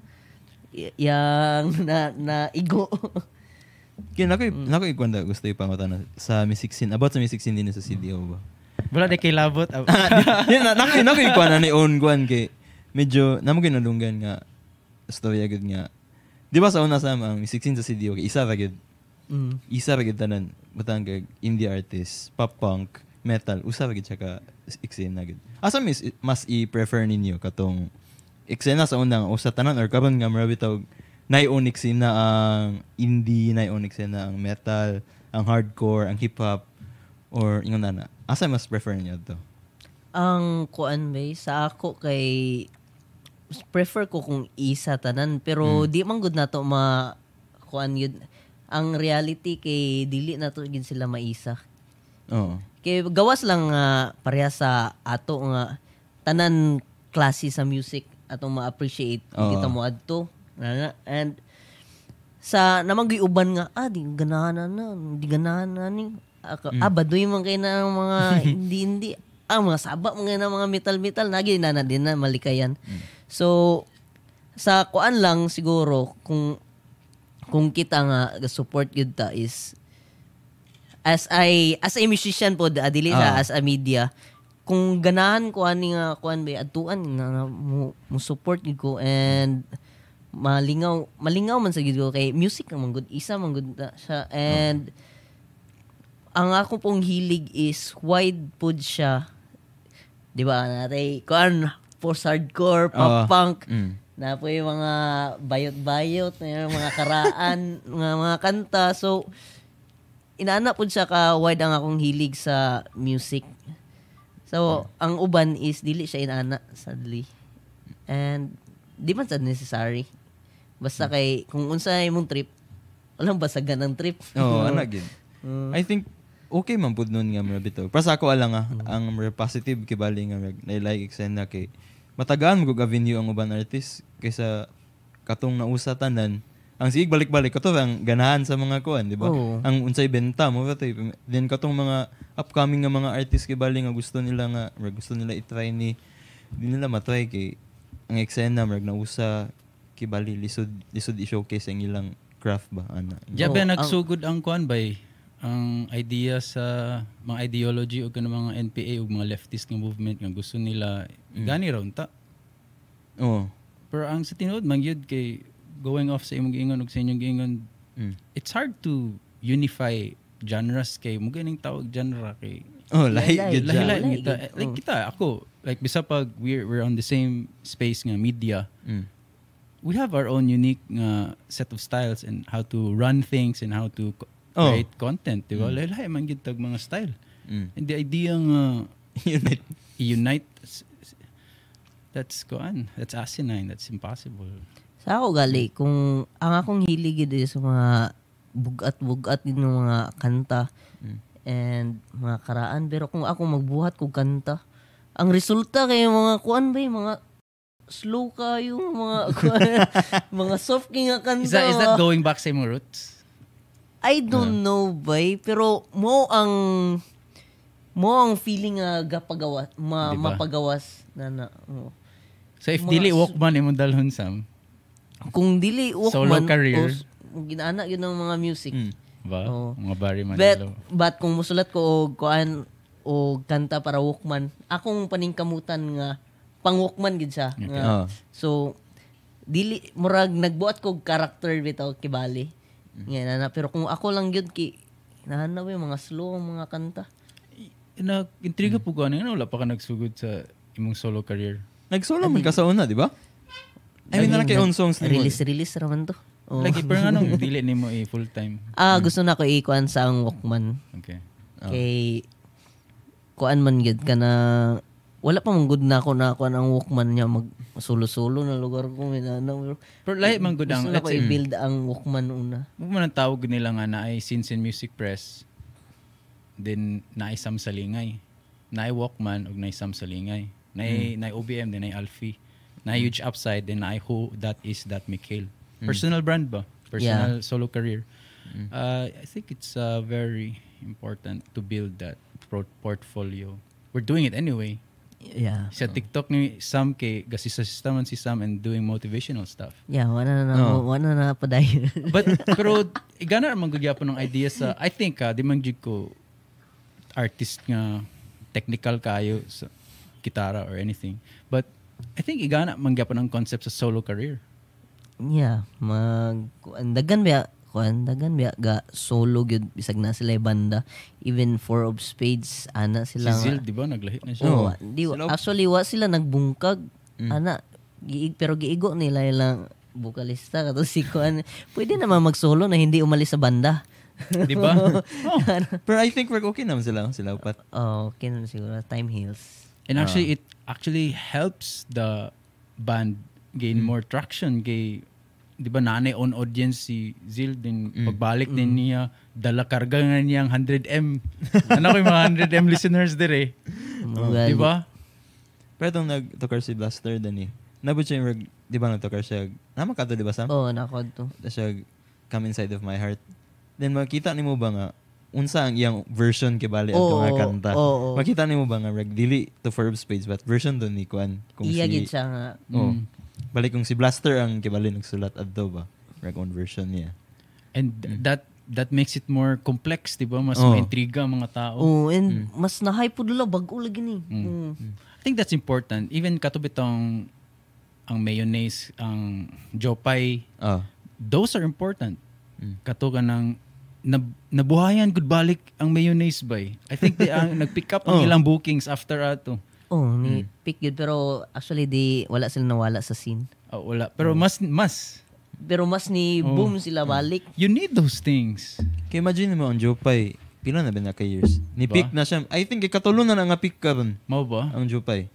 S2: y- yang na na igo
S1: Kaya nako nako ikwanda gusto ipangutan sa music scene. About sa music scene din sa CDO ba?
S3: Wala na kay labot.
S1: Yan na nako nako ikwan ni own guan kay medyo namo ginalunggan nga story agad nga. Di ba sa una sa ang music scene sa CDO kay isa ra gid
S2: mm.
S1: isa ra gid tanan butang kag indie artist, pop punk, metal, usa ra gid siya ka eksena gid. Asa mis mas i-prefer ninyo katong eksena sa unang usa tanan or karon nga marabi tawag nai-own eksena ang indie, nai-own eksena ang metal, ang hardcore, ang hip hop or ingon na Asa mas prefer niyo to?
S2: ang kuan bay sa ako kay prefer ko kung isa tanan pero di man gud nato ma kuan yun ang reality kay dili nato gid sila maisa
S1: Oo.
S2: Kay gawas lang nga pareha sa ato nga tanan klase sa music atong ma-appreciate.
S1: Oo.
S2: kita mo adto and sa namang uban nga ah di ganahan na di ganahan na ni. Aka, ah baduy man kay na ang mga hindi hindi. Ah mga saba mga na mga metal metal nagi na na din na malikayan. So sa kuan lang siguro kung kung kita nga support gyud ta is as I as a musician po adili sa
S1: Ah.
S2: as a media kung ganahan ko ani nga kuan ba atuan na, na mo, mo support gid ko and malingaw malingaw man sa gid ko kay music man good isa man good na siya and ang ako pong hilig is wide pod siya di ba natay kuan post hardcore pop
S1: Ah.
S2: punk
S1: Mm.
S2: na po yung mga bayot-bayot, mga karaan, mga, mga kanta. So, inaana po siya ka wide ang akong hilig sa music. So, ang uban is dili siya inaana, sadly. And, di man sa necessary. Basta kay, kung unsa mong trip, Alam ba sa ganang trip?
S1: Oo, ana gid. I think okay man pud nun nga mga bitaw. Para sa ako ala nga ang mga positive kibali nga mga nailike eksena kay matagaan mo avenue ang uban artist kaysa katong nausa tanan ang sig balik-balik kato ang ganahan sa mga kuan, di ba?
S2: Oo.
S1: Ang unsay benta mo ba Then katong mga upcoming nga mga artist kibali nga gusto nila nga gusto nila i-try ni di nila matry kay ang eksena mag nausa kibali lisod lisod i-showcase ang ilang craft ba ana.
S3: Ba
S2: ang-
S3: nagsugod ang kuan bay? Ang idea sa mga ideology o kanang mga NPA o mga leftist nga movement nga gusto nila gani raw ta.
S1: Oo.
S3: Pero ang sa tinuod man gyud kay going off sa imong giingon ug sa inyong giingon
S1: Mm.
S3: it's hard to unify genres kay mo ganing tawag genre kay
S1: Oh, lahi
S2: Lahi-
S1: gid
S3: lahi-lahi
S2: Lahi
S3: kita
S2: gid.
S3: like
S2: Oh.
S3: kita ako like bisa pag we're we're on the same space nga media
S1: Mm.
S3: we have our own unique nga set of styles and how to run things and how to co-
S1: Oh.
S3: create content, di ba? Lahi man gyud tag mga style.
S1: Mm.
S3: And the idea nga
S1: Unite.
S3: s- that's kuan, that's asinine, that's impossible.
S2: Sa ako gali, kung ang akong hilig is sa mga bugat-bugat din ng mga kanta and mga karaan. Pero kung ako magbuhat ko kanta, ang resulta kay mga kuan ba yung mga slow kayo, mga mga soft king nga kanta.
S3: Is that, is that going back sa imong roots?
S2: I don't know bay, pero mo ang mo ang feeling nga gapagawas, ma,
S3: Di ba?
S2: mapagawas na na. oo.
S3: So if
S2: Mga
S3: dili Walkman imong dalhon sam,
S2: Kung dili
S3: Solo
S2: Walkman,
S3: career.
S2: o ginaana yun ng mga music.
S1: Mm.
S3: ba?
S2: Oo.
S3: Mga bari man
S2: But, but kung musulat ko og kuan o kanta para Walkman, akong paningkamutan nga pang Walkman gid siya.
S3: Okay.
S2: Nga,
S1: Oo.
S2: So dili murag nagbuat ko og character bitaw kibali. Nga na, pero kung ako lang gyud ki nahanap yung mga slow ang mga kanta.
S3: Na intriga po ko ano, wala pa ka nagsugod sa imong solo career.
S1: Nag-solo man ka sa una, di ba? I mean, na kay on songs ni mo.
S2: Release release raman to. Oh.
S3: Lagi pero nga nung dili nimo i full time.
S2: Ah, gusto na ko ikuan sa ang Walkman.
S3: Okay.
S2: Kay kuan man gid ka na wala pa mong good na ako na kuan ang Walkman niya mag solo-solo na lugar ko minana.
S3: Pero lahi man gud ang
S2: Gusto na ko
S3: say
S2: i-build ang Walkman una.
S3: mo man tawag nila nga na ay Sins and Music Press then na Sam Salingay. Na Walkman ug na Sam Salingay. Na na OBM then na Alfie. Na Huge Upside then na Who That Is That Mikhail. Personal brand ba? Personal solo career. Uh, I think it's uh, very important to build that pro- portfolio. We're doing it anyway.
S2: Yeah.
S3: Sa TikTok ni Sam kay gasisa man si Sam and doing motivational stuff.
S2: Yeah, wala na
S1: Oh.
S2: wala na paday.
S3: But pero igana man gyapon ng idea sa I think ah, di man jud ko artist nga technical kayo sa gitara or anything. But I think igana man gyapon ang concept sa solo career.
S2: yeah, mag dagan ba kuan dagan ba ga solo gyud bisag na sila banda. Even Four of Spades ana
S3: Si
S2: sila. nga-
S3: Zil, di ba, naglahi na siya.
S2: Oo,
S1: Oo.
S2: di,
S1: Sila-
S2: actually wa sila nagbungkag.
S1: Mm.
S2: Ana, giig, pero giigo nila ilang bukalista kato si Kuan. Pwede naman mag-solo na hindi umalis sa banda.
S3: Di ba? oh.
S1: Pero I think we're okay naman sila. Sila upat.
S2: oh, okay na siguro. Time heals.
S3: And actually, it actually helps the band gain more traction kay di ba nanay on audience si Zil din pagbalik din niya dala karga nga niyang 100M ano ko yung mga 100M listeners dire
S2: Mga
S3: di ba
S1: Pero itong nag-tukar si Blaster din eh. Nabot siya yung, di ba nag-tukar siya? Naman ka to, di ba Sam?
S2: Oh, nakod to.
S1: Tapos siya, come inside of my heart. Then makita ni mo ba nga, unsa ang iyang version kibali ang
S2: Oo,
S1: nga kanta.
S2: oo.
S1: Makita ni mo ba nga, reg, dili to Forbes page, but version to ni Kwan. Kung
S2: Iya
S1: si,
S2: siya nga.
S1: Oh.
S3: Mm.
S1: Balik kung si Blaster ang kibali nagsulat adto ba? Reg, on version niya.
S3: and that that makes it more complex di ba mas
S1: Oh.
S3: maintriga ang mga tao
S2: Oh, and mas na-hype po dula bago lagi ni. Mm.
S3: I think that's important even katubit ang ang mayonnaise ang jopay
S1: Ah.
S3: those are important
S1: Mm.
S3: kato ka ng nab, nabuhayan good balik ang mayonnaise bay I think they ang nag-pick up ang
S1: Oh.
S3: ilang bookings after ato
S2: Oh, ni pick yun. Pero actually, di, wala sila nawala sa scene.
S3: Oh, wala pero mas mas
S2: Pero mas ni
S3: Oh.
S2: boom sila balik.
S3: you need those things
S1: Kaya imagine mo ang Jopay, pila na ba na ka years? Ni
S3: Ba?
S1: pick na siya. I think ikatulo na na nga pick karon
S3: mao ba
S1: ang Jopay.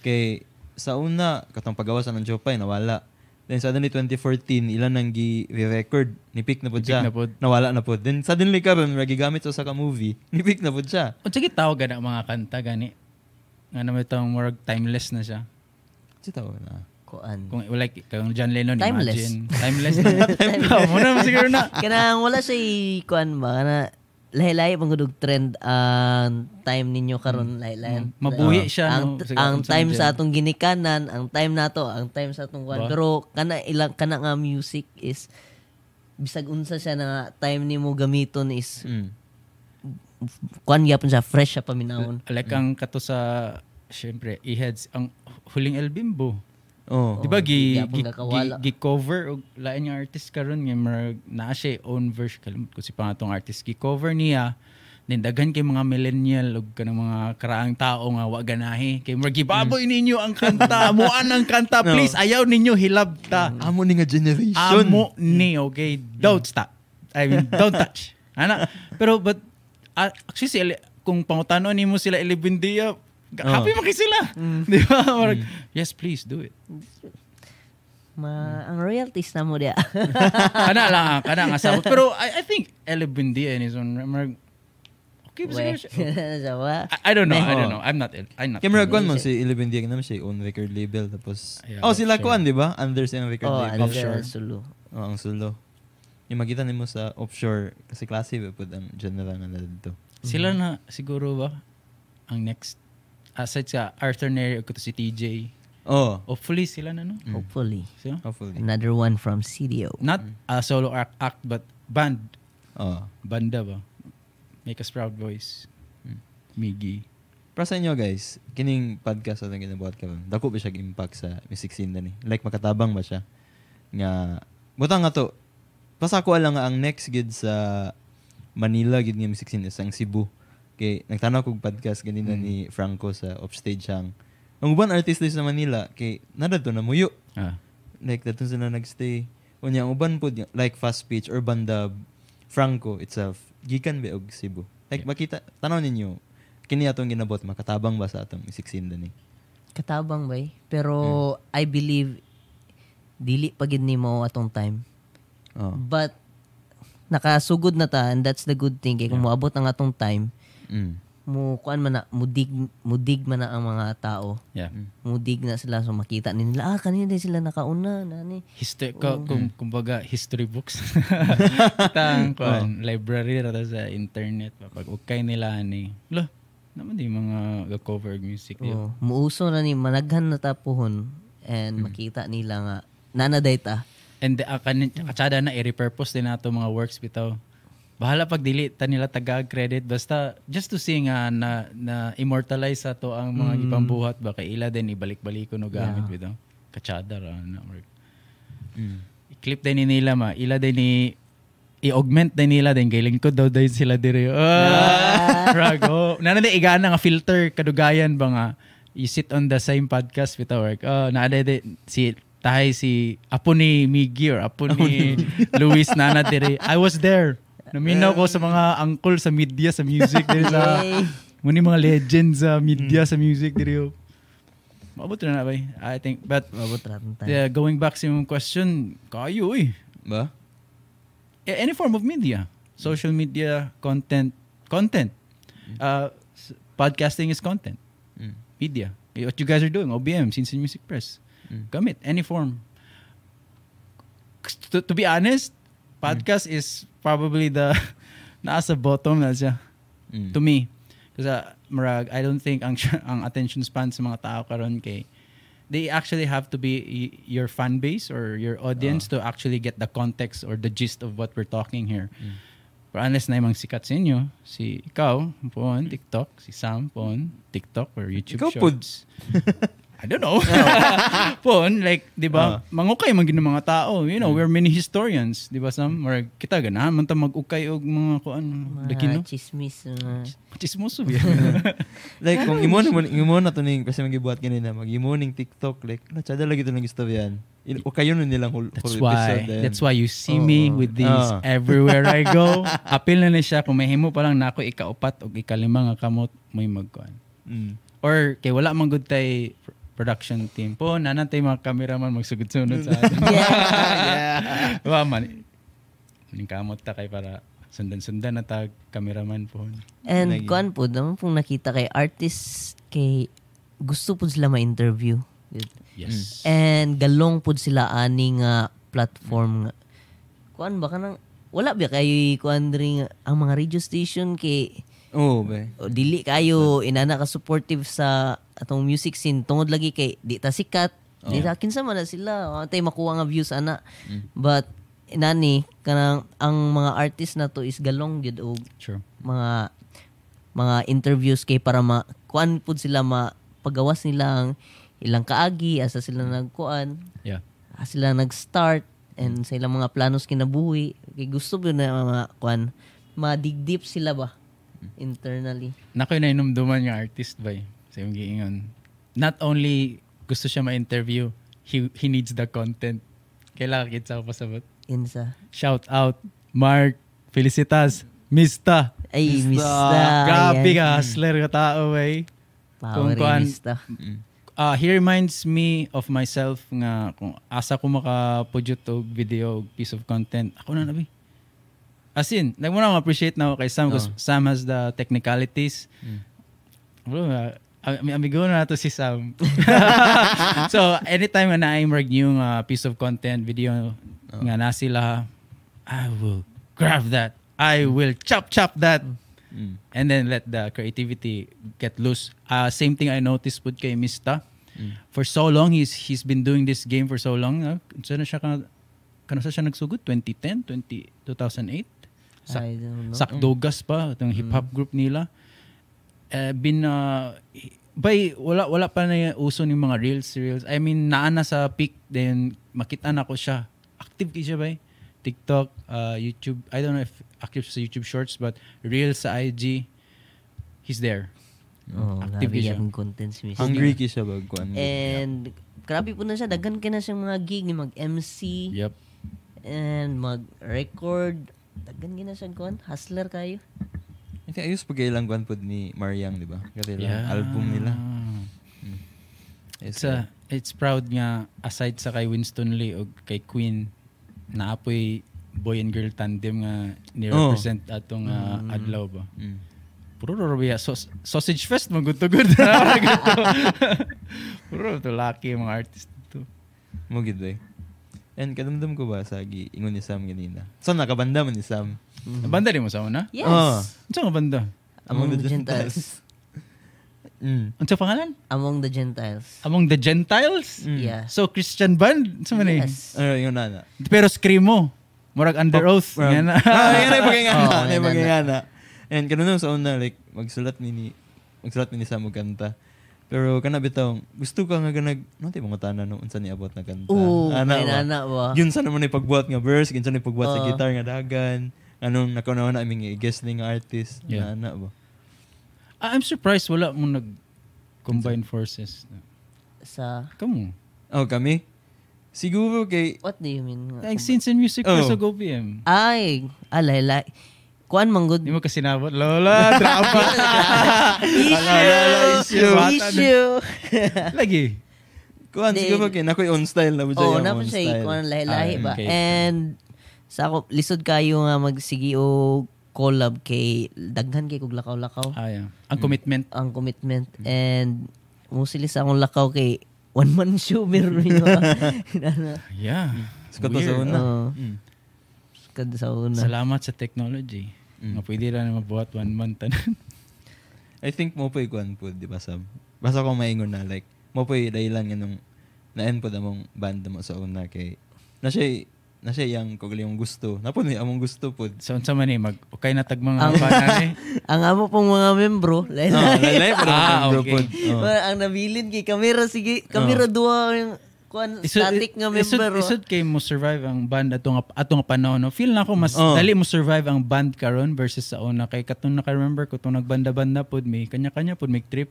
S1: Kay sa una, katong pagawasan ng Jopay, nawala. Then suddenly 2014 ilan nang gi-record nipik na pud
S3: Nipik
S1: siya.
S3: na pud.
S1: Nawala na pud. Then suddenly karon gigamit sa ka movie, nipik na pud siya.
S3: O sige tawag na mga kanta gani. Nga naman itong more timeless na siya.
S1: Si tao na.
S2: Kuan.
S3: Kung like kung John Lennon
S2: Timeless.
S3: imagine. Timeless na. Oh, mo na siguro na.
S2: Kanang wala siya kuan ba kana lahi-lahi pang gudug trend ang time ninyo karon lahi-lahi.
S3: Mm. Mabuhi siya,
S2: Ang,
S3: no? Sige,
S2: ang time sa atong ginikanan, ang time nato, ang time sa atong kuan.
S3: Ba?
S2: Pero kana ilang kana nga music is bisag unsa siya na time nimo gamiton is
S1: Mm.
S2: kuan gyapon siya fresh siya paminawon.
S3: Like ang kato sa syempre e-heads ang huling El Bimbo.
S1: Oh.
S3: Di ba gi, gi, gi, gi cover og lain nga artist karon nga marag naa siya own version. Kalimut ko si pangatong artist. Gi cover niya. Then daghan kay mga millennial ug kanang mga karaang tao nga wa ganahi kay marag gibaboy ninyo ang kanta. Muan ang kanta please ayaw ninyo hilabta
S1: Amo ni nga generation.
S3: amo ni okay. Don't stop. I mean don't touch. Ana. Pero but uh, actually si kung pangutano nimo sila 11 dia happy man kay sila di ba Marag, yes please do it
S2: Ma ang royalties na mo dia.
S3: kana lang kana nga sabot pero I, I think Ella Buendia in his own marag, okay ba siya? I, I don't know I
S1: Oh.
S3: don't know I'm not I'm not
S1: Camera kuan mo si Eleven Diag naman siya own record label tapos
S3: Yeah,
S1: Oh sila
S3: sure.
S1: kuan di ba? Under sa record
S2: Oh,
S1: label.
S3: Offshore.
S2: sulu.
S1: Oh, ang sulo. Yung makita nimo sa offshore kasi klase ba pud ang general na dito.
S3: sila na siguro ba ang next aside sa Arthur Neri kato si TJ
S1: Oh,
S3: hopefully sila na no
S2: Hopefully.
S3: so,
S1: hopefully.
S2: Another one from CDO.
S3: not a solo act, act but band
S1: Oh.
S3: banda ba make us proud boys Miggy
S1: Para sa inyo guys, kining podcast na ginabuhat karon. Dako ba siya impact sa music scene na ni? Like makatabang ba siya? Nga butang nga to. Basta ko lang nga ang next gid sa Manila gid nga music scene is ang Cebu. Kay nagtanaw kog podcast ganina ni Franco sa offstage siyang ang uban artist sa Manila kay nada to na muyo.
S3: ah
S1: Like dato sila nagstay. Unya ang uban pod nga, like fast pitch or banda Franco itself gikan ba og Cebu. Like makita tanaw ninyo kini atong ginabot makatabang ba sa atong music scene dani.
S2: Katabang bay. Pero I believe dili pa gid nimo atong time.
S1: Oh.
S2: But nakasugod na ta and that's the good thing kay kung moabot ang atong time
S1: Mm.
S2: mo kuan man na mudig mudig man na ang mga tao.
S3: Yeah.
S2: Mudig na sila so makita ni nila ah kanina din sila nakauna nani.
S3: History ko kung kumbaga history books. Tang kuan library ra ta sa internet pag ukay nila ni lo naman di mga cover music
S2: oh, muuso na ni managhan na tapuhon and makita nila nga nanaday ta
S3: and the uh, kanin katsada na i-repurpose din nato mga works bitaw bahala pag dili ta nila taga credit. Basta just to see nga na, na immortalize sa to ang mga gipambuhat ba kay ila din ibalik-balik ko no gamit bitaw katsada ra na work
S1: Mm.
S3: i-clip din ni nila ma. Ila din ni i-augment din nila din. Kay lingkod daw din sila dire ah! Rago. Nana di igana nga filter kadugayan ba nga? You sit on the same podcast with our work. Oh na si tahay si apo ni Miggy or apo ni Luis nana dire I was there naminaw ko sa mga uncle sa media sa music dire sa muni mga legends sa media sa music dire Maabot na na ba? I think but
S2: mabot ra atong time
S3: Yeah, going back sa yung question, kayo eh.
S1: Ba?
S3: A- Any form of media. Social media, content. Content. Uh, s- podcasting is content.
S1: Mm.
S3: Media. Eh, What you guys are doing, OBM, Sinsin Music Press.
S1: Mm.
S3: Gamit, any form. To, to be honest, podcast is probably the nasa bottom na siya.
S1: Mm.
S3: To me. Kasi marag, I don't think ang, ang attention span sa mga tao karon kay they actually have to be y- your fan base or your audience to actually get the context or the gist of what we're talking here. Pero unless na yung mga sikat sa inyo, si ikaw, pon, TikTok, si Sam, pon, TikTok or YouTube
S1: Ikaw.
S3: Shorts. I don't know. pon, like, di ba, mangukay man gina mga tao. You know, we're many historians. Di ba, Sam? Or kita, ganahan man ta mag-ukay og mga kuan, dakino.
S2: mga chismis mga
S3: Chismoso biya.
S1: Like kung imo na imo na to ning kasi magibuhat kanina mag imo ning TikTok like na chada lagi to ng istoryan. Il- O kayo nun nilang whole,
S3: That's
S1: whole
S3: why,
S1: episode. then.
S3: that's why you see me with these
S1: Ah.
S3: everywhere I go. Apil na ni siya, kung mahimo pa lang na ako ikaupat o ikalima nga kamot, may magkuhan.
S1: Mm.
S3: Or kay wala man good tay production team po nanantay mga cameraman magsugod-sunod sa atin.
S1: yeah.
S3: Wa man. Ningkamot ta kay para sundan-sundan na tag cameraman po.
S2: And
S1: Lagi.
S2: kuan po, naman pong nakita kay artist kay gusto po sila ma-interview.
S3: Yes.
S2: And galong po sila ani nga platform nga. Kuan ba kanang wala ba kayo kuan diri nga ang mga radio station kay
S1: Oo, ba?
S2: o, dili kayo inana ka supportive sa atong music scene tungod lagi kay di ta sikat. Di ta kinsa man na sila wa tay makuha nga views ana. But inani kanang ang mga artist na to is galong gyud og
S3: True.
S2: mga mga interviews kay para ma kuan pud sila ma pagawas nila ang ilang kaagi asa sila nagkuan
S3: Yeah.
S2: asa sila nag-start and sa ilang mga planos kinabuhi kay gusto ba na mga kuan madigdip sila ba internally
S3: Nakoy na inumduman nga artist ba sa yung giingon. Not only gusto siya ma-interview, he, he needs the content. Kailangan kita ko pasabot.
S2: insa
S3: Shout out, Mark, Felicitas, Mista.
S2: ay
S1: Mista.
S2: mista
S3: Grabe ka, hustler ka tao, bay.
S2: power
S3: Kung kuan-
S2: mista
S3: Uh, he reminds me of myself nga kung asa ko makapudyo og video piece of content. Ako na nabi. As in, nagmuna ako appreciate na ako kay Sam because Sam has the technicalities. Bro, uh, ami- amigo na to si Sam. so, anytime na I'm rag new uh, piece of content, video nga na sila, I will grab that. I will chop chop that.
S1: Mm.
S3: And then let the creativity get loose. Uh, same thing I noticed pud kay Mista. For so long, he's he's been doing this game for so long. Uh, na siya ka, kano sa siya nagsugod? 2010? 20, 2008? Sa,
S2: I don't know
S3: Sakdogas pa, itong hip-hop group nila. Eh, bin, uh, bay, wala, wala pa na yung uso ng mga reels, reels. I mean, naana sa peak, then makita na ko siya. Active kay siya, bay. TikTok, uh, YouTube, I don't know if active sa YouTube Shorts, but reels sa IG, he's there.
S2: oh,
S3: active siya.
S2: yung contents mista
S1: Hungry ki siya ba? Kuan.
S2: and grabe po na siya daghan ka na siyang mga gig ni mag MC
S3: Yep.
S2: and mag-record. Daghan gina siya kuan, hustler kayo.
S1: I think ayos pag ilang kuan pod ni Mariang, di ba? Kasi
S3: Yeah.
S1: album nila.
S3: It's, a, it's proud nga, aside sa kay Winston Lee o kay Queen, naapoy boy and girl tandem nga ni-represent atong uh, adlaw ba.
S1: Mm.
S3: Puro Robia, sos- sausage fest, mo good to good. Puro to lucky mga artist to.
S1: Mo gid? And kadamdam ko ba sa gi ingon ni Sam ganina. So nakabanda man ni Sam.
S3: Banda rin mo sa una?
S2: Yes.
S1: Ah.
S3: Ano nga banda?
S2: Among the Gentiles.
S1: Mm.
S3: Ano sa pangalan?
S2: Among the Gentiles.
S3: Among the Gentiles?
S1: Mm.
S2: Yeah.
S3: So, Christian band? Sa man?
S2: Yes.
S1: Ano yung nana?
S3: Pero screamo. Murag under oath.
S1: From-
S3: Yan na.
S1: Ah, yan ay pagingana.
S2: Oo,
S1: Yan ay
S2: na.
S1: pagingana. And kanunong sa una like magsulat ni ni magsulat ni ni Sam kanta. Pero kana bitaw gusto ka nga ganag no tay mga tanan no unsa ni abot na kanta.
S2: Oo,
S1: Ana
S2: may
S1: ba?
S2: nana ba?
S1: Yun sa naman ni pagbuhat nga verse, ginsa ni pagbuhat sa
S2: Oo.
S1: guitar nga dagan. Anong nakaunawa na aming guest ni nga artist.
S3: Yeah.
S1: Ana ba?
S3: Ah, I'm surprised wala mo nag combine forces.
S2: Sa,
S3: Kamu.
S1: Oh, kami. Siguro kay
S2: what do you mean?
S3: Like since in music
S1: Oh.
S3: sa GoPM.
S2: Ay, alay, alay. Kuan manggod.
S3: Di mo kasi nabot. Lola, drama.
S2: Issue! Issue!
S3: Lagi.
S1: kuan siguro kay nakoy on style na
S2: Oo,
S1: yung
S2: na po siya kuan lahi-lahi
S3: Ah,
S2: ba.
S3: okay.
S2: And sa ako lisod kayo nga magsigi og collab kay daghan kay kog lakaw-lakaw
S3: Ah, yeah. Ang commitment.
S2: ang commitment and mostly sa akong lakaw kay one man show meron niyo.
S3: Yeah.
S1: Sa kato sa una. Mm.
S2: Kad sa una.
S3: Salamat sa technology.
S1: Mm.
S3: Nga pwede lang mabuhat one month.
S1: I think mo pa kuan po, di ba Sam? Basta ko maingon na like mo pa dahilan nga nung na-end po among band mo sa una kay na siya na siya yang kog yung gusto. Napon ni among gusto po.
S3: so, unsa man eh, mag, okay na tag mga
S2: Ang-
S3: banan eh.
S2: ang amo pong mga membro, lahi
S1: Oh, po
S3: Ah, okay.
S1: po. Oh.
S2: ang nabilin kay kamera sige, kamera duwa yung kuan static nga
S3: isod,
S2: member. oh.
S3: isod kay mo survive ang band ato nga ato nga panahon. No? Feel na ako mas
S1: Oh.
S3: dali mo survive ang band karon versus sa una kay katong naka-remember ko tong nagbanda-banda pod may kanya-kanya pod may trip.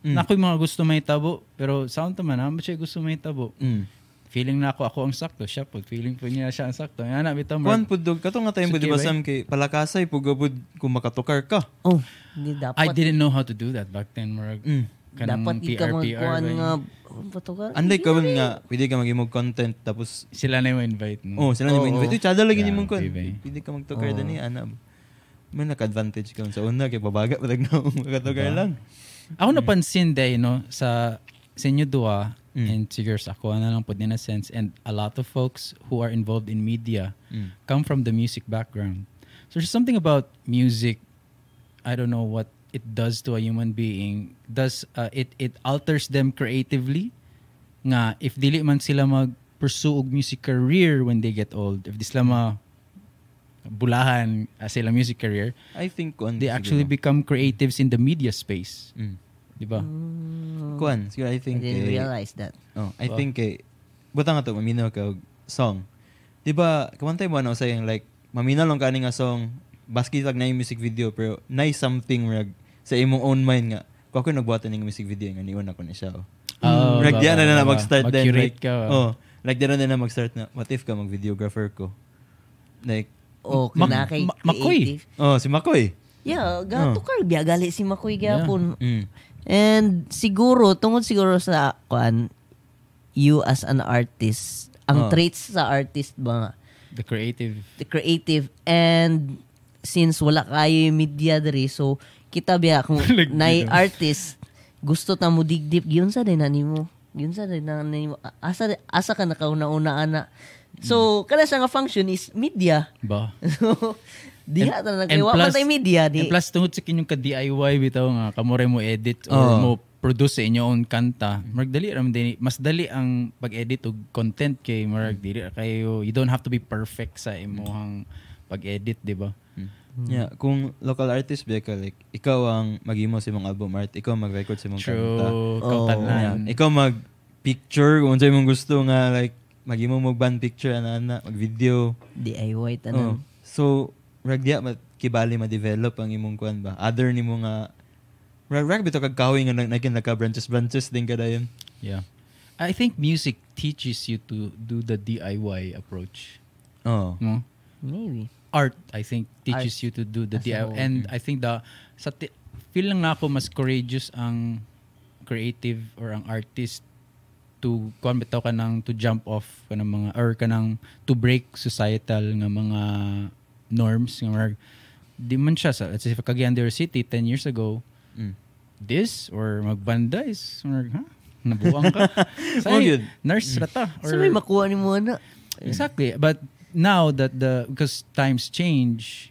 S1: Mm.
S3: Na ako'y mga gusto may tabo pero sound man ha, siya gusto may tabo.
S1: Mm.
S3: Feeling na ako ako ang sakto, siya pod feeling po niya siya ang sakto. Yan na bitaw
S1: Kuan pud dog kato nga
S3: Sige,
S1: di ba? Sam kay palakasay pug gabud kung makatukar ka.
S2: Oh, hindi dapat.
S3: I didn't know how to do that back then, Marag.
S1: Mm.
S3: Kanang
S2: Dapat di ka
S3: PR,
S2: magkuhan
S3: ba?
S2: nga, oh, bato ka?
S1: Unlike ka nga, pwede ka mag-imog content tapos
S3: Sila na yung invite mo.
S1: Oh, sila
S2: Oo.
S1: ni invite. Uy, tsada lagi
S3: Yeah,
S1: ni mong kon. Pwede ka magtukar
S2: Oo.
S1: din ni ana. May naka-advantage ka sa una kay babaga padag na magtukar lang.
S3: Ako napansin day, no, sa sa inyo dua,
S1: Mm.
S3: and siguro sa ako na lang po din a sense, and a lot of folks who are involved in media
S1: Mm.
S3: come from the music background. So there's something about music, I don't know what it does to a human being. Does uh, it it alters them creatively? Nga if dili man sila mag pursue og music career when they get old, if di sila ma bulahan uh, sila music career,
S1: I think kuan
S3: they actually become creatives in the media space.
S1: mm.
S3: Di ba?
S2: Mm,
S1: kuan, siguro I
S2: I
S1: think
S2: didn't
S1: eh,
S2: realize that.
S1: Oh, I
S3: Ba?
S1: think eh buta nga to maminaw ka og song. 'Di ba? Kamantay mo ano saying like maminaw lang kani nga song baski tag na yung music video pero nice something rag sa imong own mind nga ko ako nagbuhat ng music video nga niun ako ni siya. Oh.
S3: Oh, ba-
S1: diyan na na mag-start din
S3: mag-curate
S1: like,
S3: ka. ba?
S1: Oh, like diyan na na mag-start na what if ka mag-videographer ko. Like
S2: Oh,
S3: Ma-
S2: kana kay
S3: Ma- Makoy.
S2: creative.
S1: oh si Makoy.
S2: Yeah, gato
S1: Oh.
S2: ka biya gali si Makoy gyapon.
S1: Mm.
S2: And siguro tungod siguro sa kuan you as an artist, ang
S1: Oh.
S2: traits sa artist ba nga,
S3: The creative.
S2: the creative and since wala kayo yung media diri so kita biya kung
S3: Like,
S2: nay artist. Gusto ta mo digdip. Gyud sa din nimo yun sa din nimo asa asa ka nakauna-una ana? So kada siya nga function is media.
S3: Ba?
S2: so diha ta na
S3: And
S2: kay wa man tay media di?
S3: And plus, tungod sa kinyong ka-DIY, bitaw nga, kamore mo edit or
S1: Oh.
S3: mo produce sa inyo own kanta, marag dali ram din, mas dali ang pag-edit og content kay marag dili kayo, you don't have to be perfect sa imong pag-edit, di ba?
S1: Yeah, kung local artist ba ka like ikaw ang maghimo sa imong album art, ikaw mag-record sa imong kanta.
S3: True,
S2: Oh.
S1: Yeah. Ikaw mag picture kung unsay mong gusto nga like maghimo mo band picture ana ana, mag video.
S2: DIY
S1: Oh.
S2: tanan
S1: So rag diya ma kibali ma-develop ang imong kuan ba. Other nimo nga rag rag bitaw kag kahoy nga nag naka branches branches din kada yun.
S3: Yeah. I think music teaches you to do the DIY approach.
S1: Oh.
S3: No?
S2: maybe
S3: art I think teaches
S2: Art
S3: you to do the DIY
S2: whole.
S3: and I think the sa ti- feel lang na ako mas courageous ang creative or ang artist to kuan bitaw ka ng to jump off ka ng mga or ka ng to break societal nga mga norms nga marag di man siya sa let's say if Cagayan de City 10 years ago
S1: Mm.
S3: this or magbanda is marag ha nabuang ka
S1: Oh,
S3: Say, nurse rata or
S2: sa may makuha ni mo na
S3: Exactly. But now that the because times change,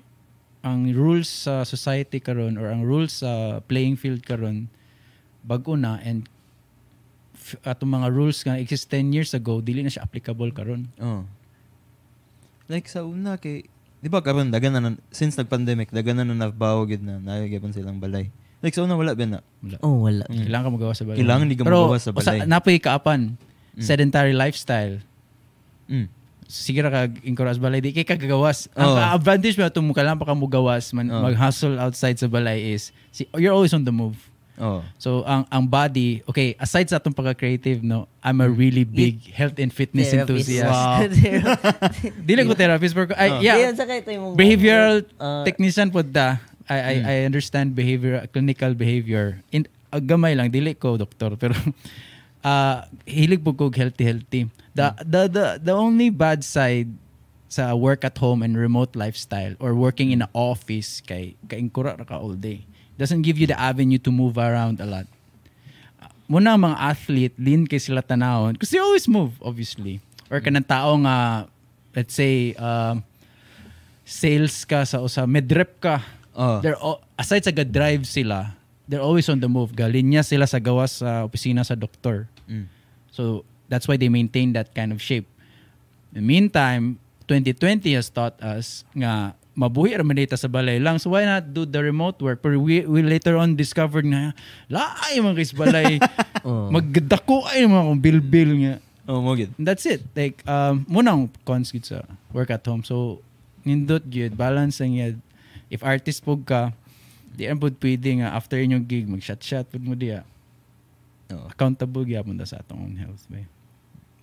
S3: ang rules sa society karon or ang rules sa playing field karon bago na and f- atong mga rules nga exist 10 years ago dili na siya applicable karon.
S1: Oh. Like sa una kay di ba karon dagan na since nag-pandemic dagan na na nabawo gid na nayagyapan silang balay. Like sa una wala ba na?
S3: Wala.
S2: oh wala
S1: Mm.
S3: Kailangan ka magawa sa balay.
S1: Kailangan di ka
S3: Pero,
S1: magawa sa balay.
S3: usa- napoy kaapan sedentary lifestyle.
S1: Mm.
S3: Sige ra kag encourage balay di kay kagagawas. Ang advantage mo itong kailangan pa ka mugawas man
S1: Oo.
S3: mag-hustle outside sa balay is si, you're always on the move.
S1: Oh.
S3: So ang ang body, okay, aside sa atong pagka-creative, no, I'm a really big health and fitness
S2: Therapist.
S3: enthusiast.
S1: Wow.
S3: Dili ko therapist pero
S1: Oh.
S3: yeah, behavioral
S2: uh,
S3: technician po da. I I,
S1: Mm.
S3: I understand behavior clinical behavior. In uh, gamay lang dili ko doktor pero uh, hilig po ko healthy healthy. The, the the the only bad side sa work at home and remote lifestyle or working in an office kay kaingkura ra ka all day. Doesn't give you the avenue to move around a lot. Muna ang mga athlete, lean kay sila tanawon. Kasi they always move, obviously. Or kanang tao nga, let's say, um, sales ka sa usa, medrep ka.
S1: Oh.
S3: They're all, aside sa ga-drive sila, they're always on the move. Galinya sila sa gawas sa opisina sa doktor.
S1: Mm.
S3: So that's why they maintain that kind of shape. In the meantime, 2020 has taught us nga mabuhi ra man data sa balay lang. So why not do the remote work? Pero we, we later on discovered nga laay mga kis balay.
S2: Oh.
S3: Magdako ay mga kung bil-bil nga.
S1: Oh, mo gid.
S3: That's it. Like um munang cons gid sa work at home. So nindot gyud balance ang yun. If artist pug ka, di ang pud pwede nga after inyong gig mag shot shot pud mo diya.
S1: Oh.
S3: Accountable gyapon ta sa atong own health ba.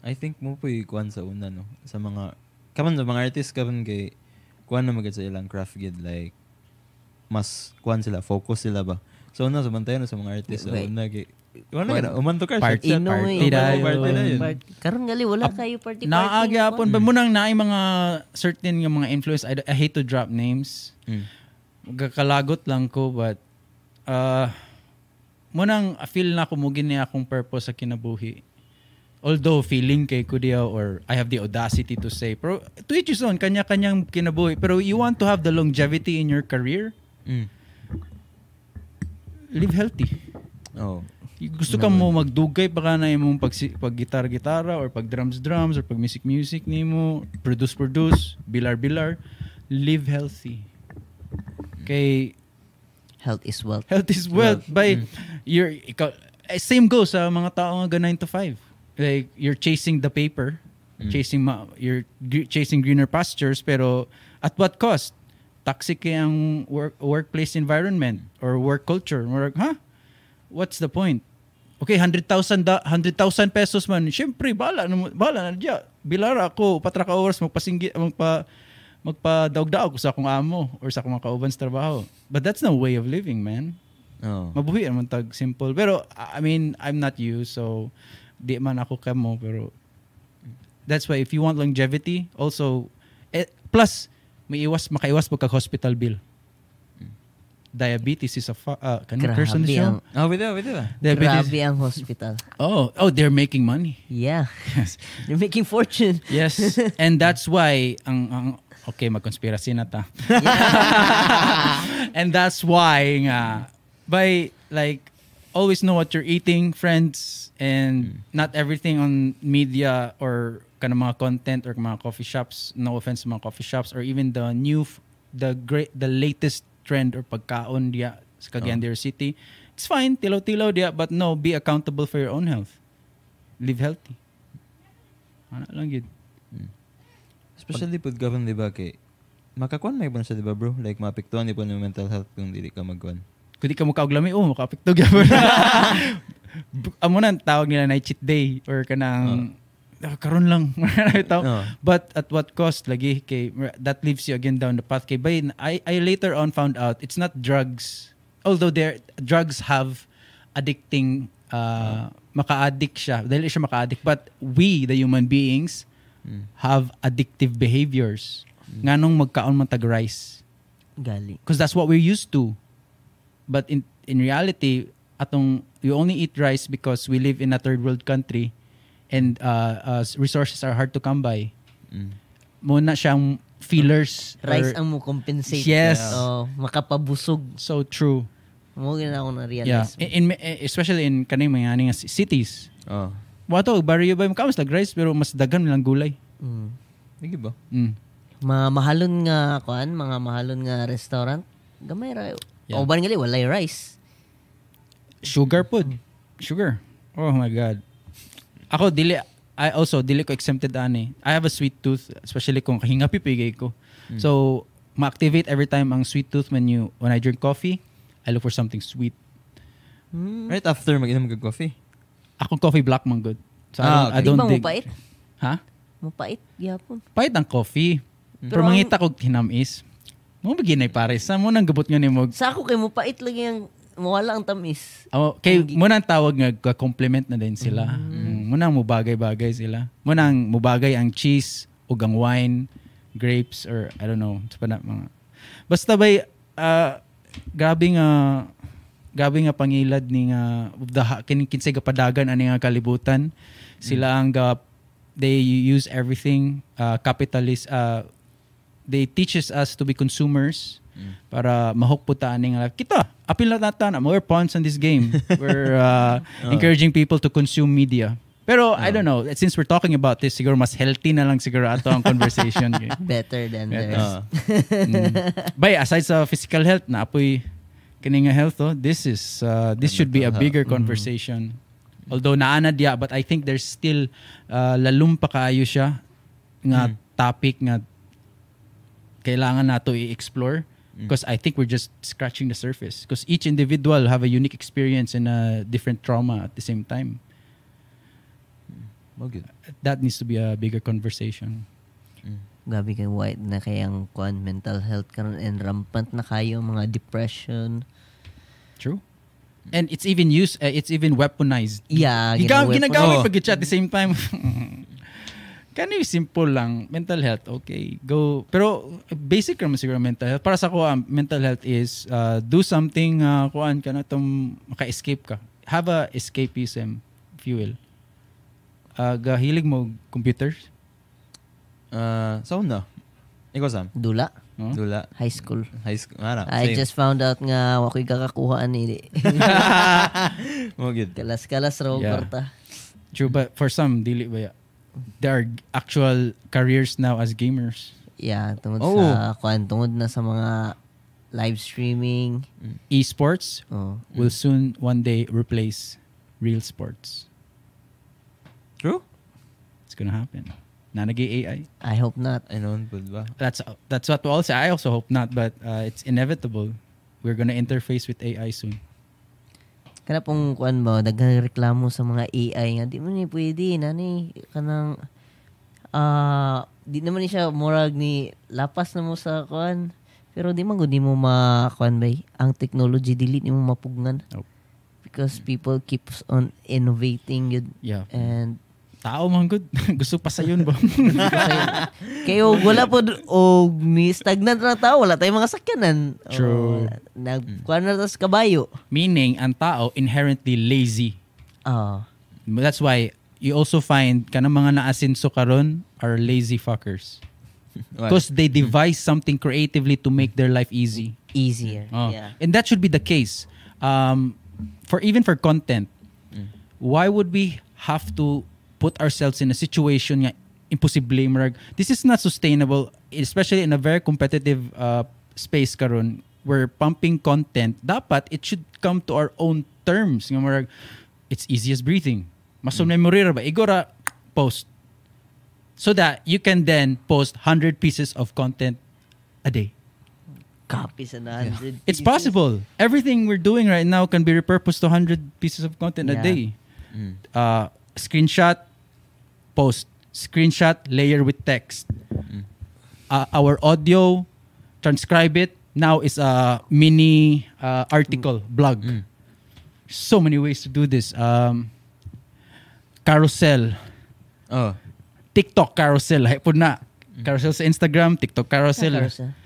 S1: I think mo po kuan sa una no sa mga kaman sa mga artist kaman kay kuan na magad sa ilang craft gid like mas kuan sila focus sila ba so una sa bantayan sa mga artist sa
S2: Right.
S1: una kay Wala ka na. Umanto ka.
S3: Party.
S2: Inuwi.
S3: party dayo.
S1: Party na yun.
S2: Karon gali wala kayo party party.
S3: Naagyapon ba mo nang naay mga certain nga mga influence I, I hate to drop names.
S1: Mm.
S3: Magkakalagot lang ko but uh mo nang feel na ko mo gini akong purpose sa kinabuhi. Although feeling kay Kudia or I have the audacity to say pero to each his own kanya-kanyang kinabuhi pero you want to have the longevity in your career
S1: Mm.
S3: live healthy.
S1: Oh.
S3: Gusto ka mo magdugay pa ka na imong pag, pag gitar-gitara or pag drums-drums or pag music-music nimo, produce-produce, bilar-bilar, live healthy. Kay
S2: Health is wealth.
S3: health is wealth. By your ikaw, eh, same goes sa mga tao nga 9 to 5. Like you're chasing the paper, chasing ma, you're gr- chasing greener pastures pero at what cost? Toxic ang work, workplace environment or work culture. Work, huh? What's the point? Okay, 100,000 da, 100,000 pesos man. Syempre, bala bala na diya. Bilara ako patra ka hours magpasinggi magpa magpa-daog-daog sa akong amo or sa akong mga kauban sa trabaho. But that's no way of living, man.
S1: Oh.
S3: Mabuhi naman tag simple. Pero I mean, I'm not you so di man ako kamo pero that's why if you want longevity also eh, plus may iwas makaiwas pagka hospital bill. Diabetes is a fa- uh,
S2: Grabe
S3: person
S2: ang,
S3: siya.
S1: Oh, video, video.
S3: Diabetes.
S2: grabe ang hospital.
S3: Oh, oh, they're making money.
S2: Yeah.
S3: Yes.
S2: They're making fortune.
S3: Yes. And that's why ang, ang okay, magkonspirasi na ta. and that's why nga by like always know what you're eating, friends, and not everything on media or kind of mga content or mga coffee shops. No offense mga coffee shops or even the new, f- the great, the latest trend or pagkaon diya sa Cagayan Oro City. It's fine, tilaw-tilaw diya, but no, be accountable for your own health. Live healthy. Ano lang yun.
S1: Especially pud gavin, di ba, kay makakuan may siya, di ba, bro? Like, mapiktuan di po ng mental health kung dili ka magkuan.
S3: Kung di ka mukha og lami, oh, makapikto gyapon. Amo na tawag nila night cheat day or kanang ah, karon lang.
S1: Oh.
S3: But at what cost lagi kay that leaves you again down the path kay bay I I later on found out it's not drugs. Although there drugs have addicting uh, maka-addict siya. Dahil siya maka-addict but we the human beings have addictive behaviors. Nganong magkaon man tag rice
S2: Gali.
S3: because that's what we're used to. But in in reality, atong we only eat rice because we live in a third world country and uh, uh, resources are hard to come by.
S1: Mm.
S3: Muna siyang fillers.
S2: Rice
S3: or-
S2: ang mo compensate.
S3: Yes.
S2: Oh, makapabusog.
S3: so true.
S2: Mo gina ako na
S3: Yeah.
S2: realize.
S3: In, in especially in kaning mga nga cities.
S1: Oh.
S3: Wato barrio ba makamas lag rice pero mas daghan nilang gulay.
S2: Mm.
S1: Sige ba?
S3: Mm.
S2: Mga mahalon nga kuan, mga mahalon nga restaurant. Gamay ra.
S3: Yeah.
S2: O ba ngali walay rice.
S3: Sugar food. Sugar. Oh my God. Ako, dili, I also, dili ko exempted ani. I have a sweet tooth, especially kung kahinga pipigay ko. So, ma-activate every time ang sweet tooth when you, when I drink coffee, I look for something sweet.
S2: Hmm.
S1: Right after mag-inom ka coffee.
S3: Ako coffee black man good. So,
S1: Ah,
S3: I
S2: Di
S3: don't,
S2: ba
S3: I don't
S2: mo
S3: dig.
S2: pait?
S3: Ha?
S2: Mo pait gyapon.
S3: Pahit ang coffee. Pero,
S2: Pero ang-
S3: mangita ko tinamis. Mo beginay pare. Sa mo nang gabot nga ni mo.
S2: Sa ako kay mo pait lagi ang mawala ang tamis.
S3: Oh, kay mo nang tawag nga compliment na din sila. Mm. Mo nang mubagay-bagay sila. Mo nang mubagay ang cheese ug ang wine, grapes or I don't know, sa pa mga. Basta bay ah, grabe nga grabe nga pangilad ni nga the kin kinsay kapadagan ani nga kalibutan. Sila ang ga they use everything uh, capitalist uh, they teaches us to be consumers para mahok po ta ani nga kita apil na tata na more pawns on this game we're uh, encouraging people to consume media pero I don't know since we're talking about this siguro mas healthy na lang siguro ato ang conversation
S2: Better than the
S3: Better.
S2: rest.
S1: Ah.
S3: mm. Bay, aside sa physical health na apoy kini nga health oh, this is uh, this should be a bigger conversation. Although naana diya but I think there's still uh, lalum pa kaayo siya nga topic nga kailangan nato i-explore because I think we're just scratching the surface because each individual have a unique experience and a different trauma at the same time.
S1: Mo good.
S3: that needs to be a bigger conversation.
S2: Gabi kay white na kayang kuan mental health karon and rampant na kayo mga depression.
S3: True And it's even used, uh, it's even weaponized.
S2: Yeah,
S3: Giga, ginagamit
S1: Oo.
S3: pag at the same time. Kani simple lang. Mental health, okay. Go. Pero basic naman siguro mental health. Para sa ko, um, mental health is uh, do something, uh, kuan ka na itong maka-escape ka. Have a escapism fuel. Uh, gahilig mo computers?
S1: Uh, so na. Ikaw Sam?
S2: Dula.
S3: No?
S1: Dula.
S2: High school.
S1: High school. Ano?
S2: I
S1: same.
S2: just found out nga wakoy kakakuha ni
S1: Mo gid.
S2: kalas-kalas raw
S3: Yeah.
S2: kwarta.
S3: True, but for some, dili ba ya? There are actual careers now as gamers.
S2: Yeah, tungod
S1: Oh.
S2: sa kuan tungod na sa mga live streaming.
S3: Esports
S2: Oh.
S3: will soon one day replace real sports.
S1: True?
S3: It's gonna happen. Nanagi AI.
S2: I hope not.
S1: I know ba?
S3: That's that's what we all say. I also hope not, but uh, it's inevitable. We're gonna interface with AI soon.
S2: Kana pong kuan mo, daghang reklamo sa mga AI nga di mo ni pwede nani kanang ah di naman ni siya murag ni lapas na mo sa kuan. Pero di man gud di mo ma kuan bay ang technology dili ni mo mapugnan.
S3: Nope.
S2: Because people keeps on innovating yun.
S3: Yeah.
S2: And
S3: Tao man good. Gusto pa sa yun ba?
S2: kayo wala po o mi stagnant na tao wala tayong mga sakyanan.
S3: True.
S2: O, nag na tas kabayo.
S3: Meaning, ang tao inherently lazy.
S2: Ah.
S3: That's why you also find kanang mga naasinso karon are lazy fuckers. Because they devise something creatively to make their life easy.
S2: easier.
S3: Oh.
S2: Yeah.
S3: And that should be the case. Um, for even for content, why would we have to put ourselves in a situation nga imposible marag. This is not sustainable especially in a very competitive uh, space karon we're pumping content dapat it should come to our own terms nga marag. It's easy as breathing. Maso memory ra ba? Igora post. So that you can then post 100 pieces of content a day.
S2: Copy sa 100
S3: It's
S2: pieces.
S3: possible. Everything we're doing right now can be repurposed to 100 pieces of content a day.
S1: Mm.
S3: Uh, screenshot, post. Screenshot, layer with text. Uh, our audio, transcribe it. Now is a mini uh, article, blog. So many ways to do this. Um, carousel.
S1: Oh.
S3: TikTok carousel. Hay po na. Carousel sa Instagram, TikTok carousel.
S2: Carousel.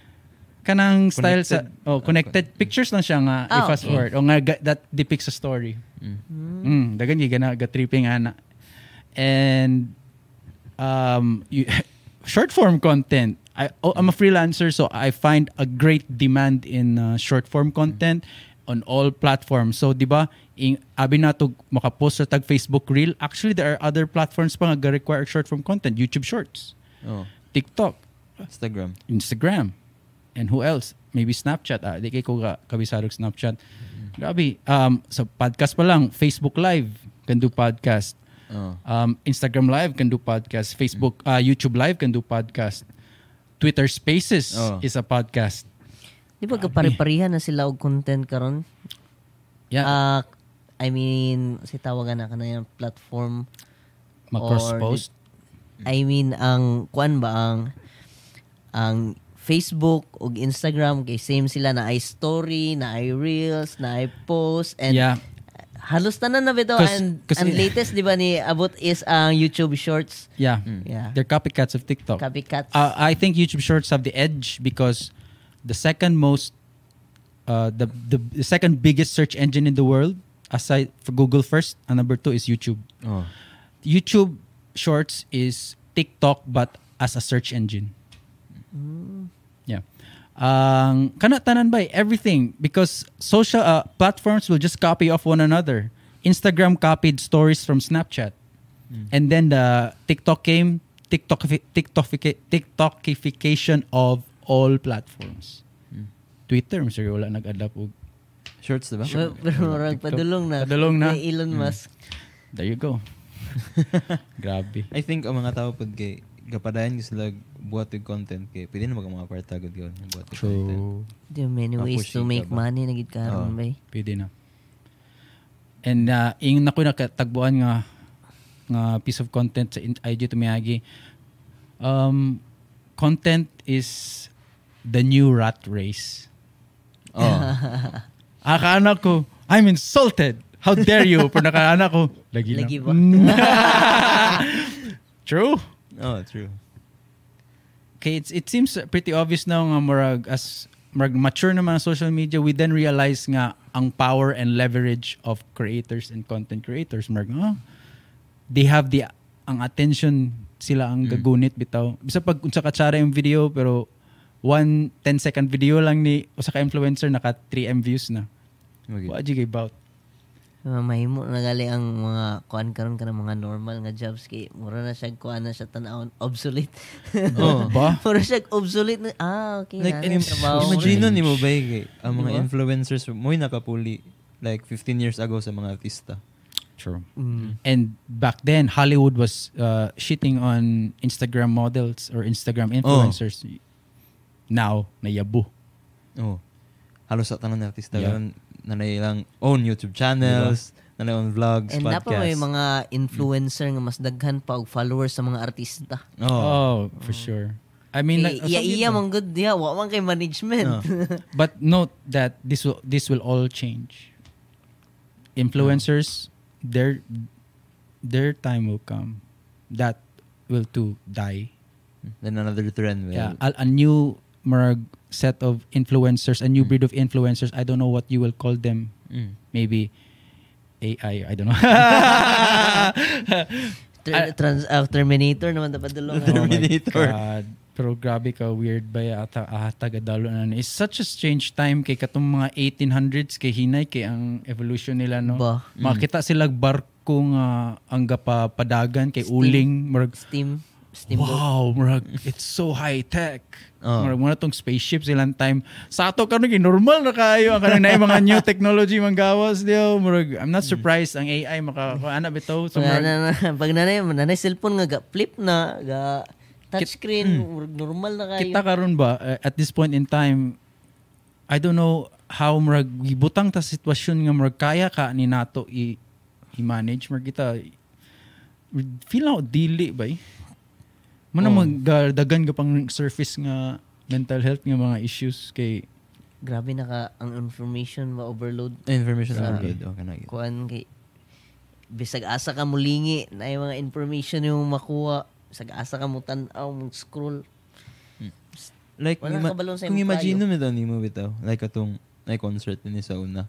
S3: Kanang style sa
S1: Connected.
S3: oh connected pictures lang siya nga
S2: Ah,
S3: i-fast
S2: okay.
S3: forward o nga ga- that depicts a story mm. dagan gyud na ga tripping ana and um you, short form content I oh, I'm a freelancer so I find a great demand in uh, short form content on all platforms so di ba in abi na to makapost sa tag Facebook reel actually there are other platforms pa nga ga require short form content YouTube Shorts
S1: Oh.
S3: TikTok
S1: Instagram.
S3: Instagram. And who else? Maybe Snapchat. Ah, di kay ko ka kabisarog Snapchat. Grabe. Um, sa podcast pa lang, Facebook Live can do podcast.
S1: Oh.
S3: Um, Instagram Live can do podcast. Facebook, uh, YouTube Live can do podcast. Twitter Spaces
S1: Oh.
S3: is a podcast.
S2: Di ba kapare-parehan na sila og content karon?
S3: Yeah.
S2: Ah, I mean, si tawagan na kanang platform
S3: Mag-cross-post.
S2: I mean ang kuan ba ang ang Facebook ug Instagram kay same sila na ay story, na ay reels, na ay post and
S3: Yeah.
S2: halos tanan na bitaw and
S3: 'cause it-
S2: latest di ba ni abot is ang YouTube Shorts.
S3: Yeah.
S2: Yeah.
S3: They're copycats of TikTok.
S2: Copycats.
S3: Uh, I think YouTube Shorts have the edge because the second most, uh, the, the the second biggest search engine in the world, aside for Google first, and number two is YouTube.
S1: Oh.
S3: YouTube Shorts is TikTok but as a search engine. Yeah. Ang kana tanan ba everything because social uh, platforms will just copy off one another. Instagram copied stories from Snapchat. And then the TikTok came TikTok TikTok TikTokification of all platforms. Twitter, Mr. wala nag-adapt og
S1: Shorts, diba?
S2: Pero pero murag padulong na.
S3: Padulong na.
S2: Elon Musk.
S3: There you go. Grabe.
S1: I think ang mga tao pod kay gapadayon ko sila buhat og content kay pwede na mga partagod yun buhat og content.
S2: There are many ways to make
S1: ba?
S2: money na gid karon
S1: Oo.
S2: bay.
S3: Pwede na. And uh, ing nako nakatagbuan nga nga piece of content sa IG to Miyagi. Um, content is the new rat race.
S1: Oh.
S3: Akala ko, I'm insulted. How dare you? Pero nakaana ko, lagi,
S2: Lagi
S3: lang.
S2: ba?
S3: True.
S1: Oh, true.
S3: Okay, it's, it seems pretty obvious now nga murag as murag mature naman ang social media, we then realize nga ang power and leverage of creators and content creators. Murag, ah, they have the ang attention sila ang gagunit bitaw. Bisa pag unsa ka tsara yung video pero one 10 second video lang ni usa ka influencer naka 3M views na.
S1: Okay.
S3: Wa jig about.
S2: Uh, mahimo na gali ang mga kuan karon ka mga normal nga jobs kay mura na siya kuan na siya tan-awon obsolete.
S1: Oh.
S3: Ba?
S2: mura siya obsolete na ah okay
S1: Like,
S2: na
S1: im- imagine ni mo ba kay ang mga
S2: Diba?
S1: influencers mo nakapuli like 15 years ago sa mga artista.
S3: True.
S2: Mm.
S3: And back then, Hollywood was uh, shitting on Instagram models or Instagram influencers. Now, nayabu.
S1: Oh. Halos sa tanan ng artista
S3: Yeah.
S1: yeah. Na ilang own YouTube channels, na own vlogs,
S2: And dapat
S1: podcasts.
S2: may mga influencer nga mas daghan pa og followers sa mga artista.
S1: Oh.
S3: Oh, for sure. I mean, like,
S2: iya iya man good diha wa man kay management.
S3: But note that this will this will all change. Influencers, their their time will come. That will too die.
S1: Then another trend. Well,
S3: Yeah, a, a new marag set of influencers, a new breed of influencers. I don't know what you will call them.
S1: Mm.
S3: Maybe AI. I don't know.
S2: Trans, uh, Terminator naman dapat dulong.
S1: Terminator.
S3: Oh my God. Pero grabe ka, weird ba yata ah, tagadalo na. It's such a strange time kay katong mga 1800s kay hinay kay ang evolution nila no.
S2: Ba.
S3: Makita sila barko nga ang gapa padagan kay uling murag
S2: Steam steamboat.
S3: Wow, murag it's so high tech.
S1: Oh.
S3: Murag muna tong spaceship silang time. Sa ato karon normal na kayo ang kanang mga new technology manggawas dio. Murag I'm not surprised ang AI maka ana bitaw so murag,
S2: na, na, pag nanay, nanay cellphone nga ga flip na, ga touchscreen, murag normal na kayo.
S3: kita karon ba uh, at this point in time I don't know how murag gibutang ta sitwasyon nga murag kaya ka ni nato i, i-manage murag kita feel ako dili ba eh. Muna
S1: Oh.
S3: magdagan ka pang surface nga mental health nga mga issues kay
S2: Grabe na ka ang information ma-overload.
S1: Information
S2: Sa-
S1: overload. Okay na.
S2: Kuan kay bisag asa ka mulingi na yung mga information yung makuha. Bisag asa ka mo tan-aw, mo scroll.
S1: Like,
S2: Wala
S1: ima-
S2: kabalon sa
S1: kung imagine mo ito, ni mo bitaw. Like, atong, like, concert ni sa una.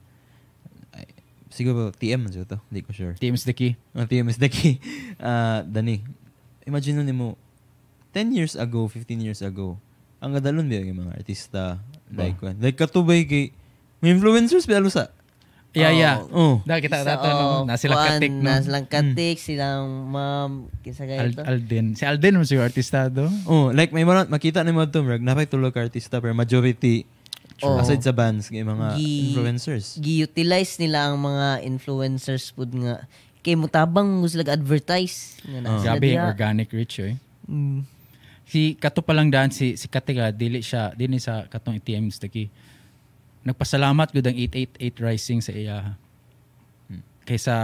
S1: Ay, siguro, TM man siya to. Hindi ko sure.
S3: TM's the key.
S1: Ang TM is the key. Ah, Dani, imagine ni mo, 10 years ago, 15 years ago, ang gadalon ba yung mga artista, like,
S3: Ba?
S1: one, like, katubay kay, may influencers, pero sa,
S3: Yeah, yeah.
S1: oh,
S3: Da kita
S2: Sa-
S3: data no.
S2: oh,
S3: Na sila
S2: kuan,
S3: katik no.
S2: Na silang katik, silang ma'am, kinsa kaya
S3: Al-? Alden. Si Alden mo siguro artistado.
S1: oh, like, may mga, makita ni mo ito, Merg, napay tulog artista, pero majority,
S2: Oh.
S1: aside sa bands, kay mga
S2: Gi-
S1: influencers.
S2: Gi-utilize nila ang mga influencers pud nga kay mutabang mo sila advertise nga na
S1: Oh.
S2: sila
S3: Grabe organic rich eh.
S2: Mm.
S3: Si Kato pa lang daan si si Katika dili siya dili sa katong ATM staki. Nagpasalamat gud ang 888 Rising sa iya. Kaysa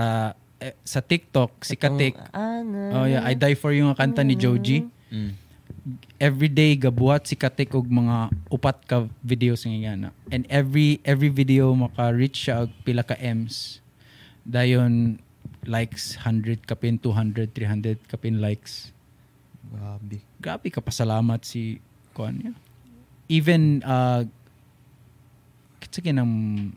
S3: eh, sa TikTok si Katik
S2: Ano?
S3: Oh yeah, I Die For You nga kanta ni Joji.
S1: Mm.
S3: Every day gabuhat si Katik og mga upat ka videos nga na. And every every video maka-reach siya og pila ka M's. Dayon likes 100 kapin 200 300 kapin likes.
S1: Grabe.
S3: Grabe ka pasalamat si kuan niya. Even uh kitsa kinang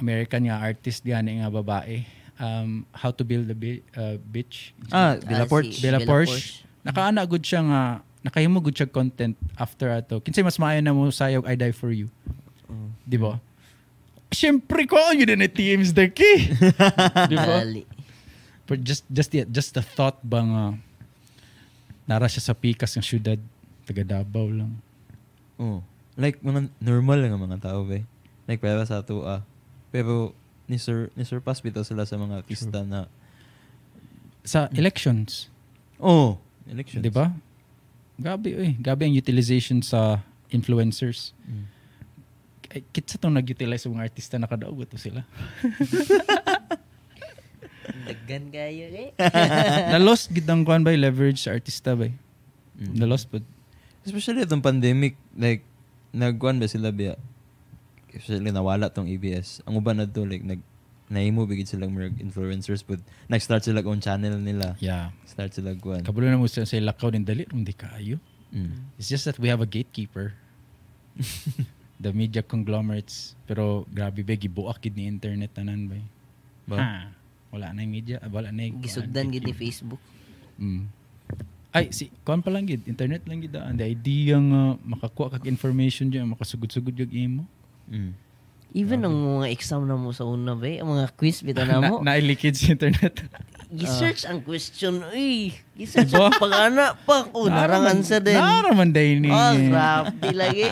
S3: American nga artist gani nga babae. Um, how to build a bi- uh, bitch.
S1: Ah,
S2: si
S1: Porch.
S3: Bella
S2: Bella
S3: Porsche.
S2: Porsche.
S3: Nakaana gud siya nga nakahimo gud siya content after ato. Kinsay mas maayo na mo sayog I die for you. Di ba? Siyempre ko yun din teams the key. Di ba? But just just the, just the thought ba nga nara siya sa pikas ng syudad taga Davao lang.
S1: Oh. Like, mga normal lang ang mga tao, be. Like, pero sa ato, ah. Pero, ni Sir, ni surpass bitaw sila sa mga artista na,
S3: Sa elections,
S1: oh, election.
S3: di ba? Gabi eh, gabi ang utilization sa influencers.
S1: Mm.
S3: Kitsa tong nag-utilize sa mga artista nakadaog to sila.
S2: Daggan kayo eh.
S3: Na-lost gid ang kuan ba leverage sa artista ba?
S1: Mm.
S3: Na-lost po.
S1: Especially itong pandemic, like, nagkuhan ba sila biya? especially nawala tong ABS. Ang uban na to, like, nag, naimo bigid silang mga influencers but nag-start sila own channel nila.
S3: Yeah.
S1: Start sila kuan.
S3: Kabulo na mo sa sa lakaw din dali, hindi kayo.
S1: Mm.
S3: It's just that we have a gatekeeper. the media conglomerates. Pero grabe ba, gibuak gid ni internet tanan ba?
S1: Ba?
S3: Wala na yung media, ah, wala na yung
S2: Gisugdan gid ni Facebook.
S3: Mm. Ay, si, kuan pa lang gid, internet lang gid ang the idea nga makakuha kag information diyan, makasugod-sugod yung imo.
S1: Mm.
S2: Even ang mga exam na mo sa una ba, ang mga quiz bitaw na mo.
S3: na, nailikid sa internet.
S2: Gi-search ang question. Uy, gi-search ang pag-ana pa. Oh, narang answer din.
S3: Naraman day ni.
S2: Oh, grabe lagi.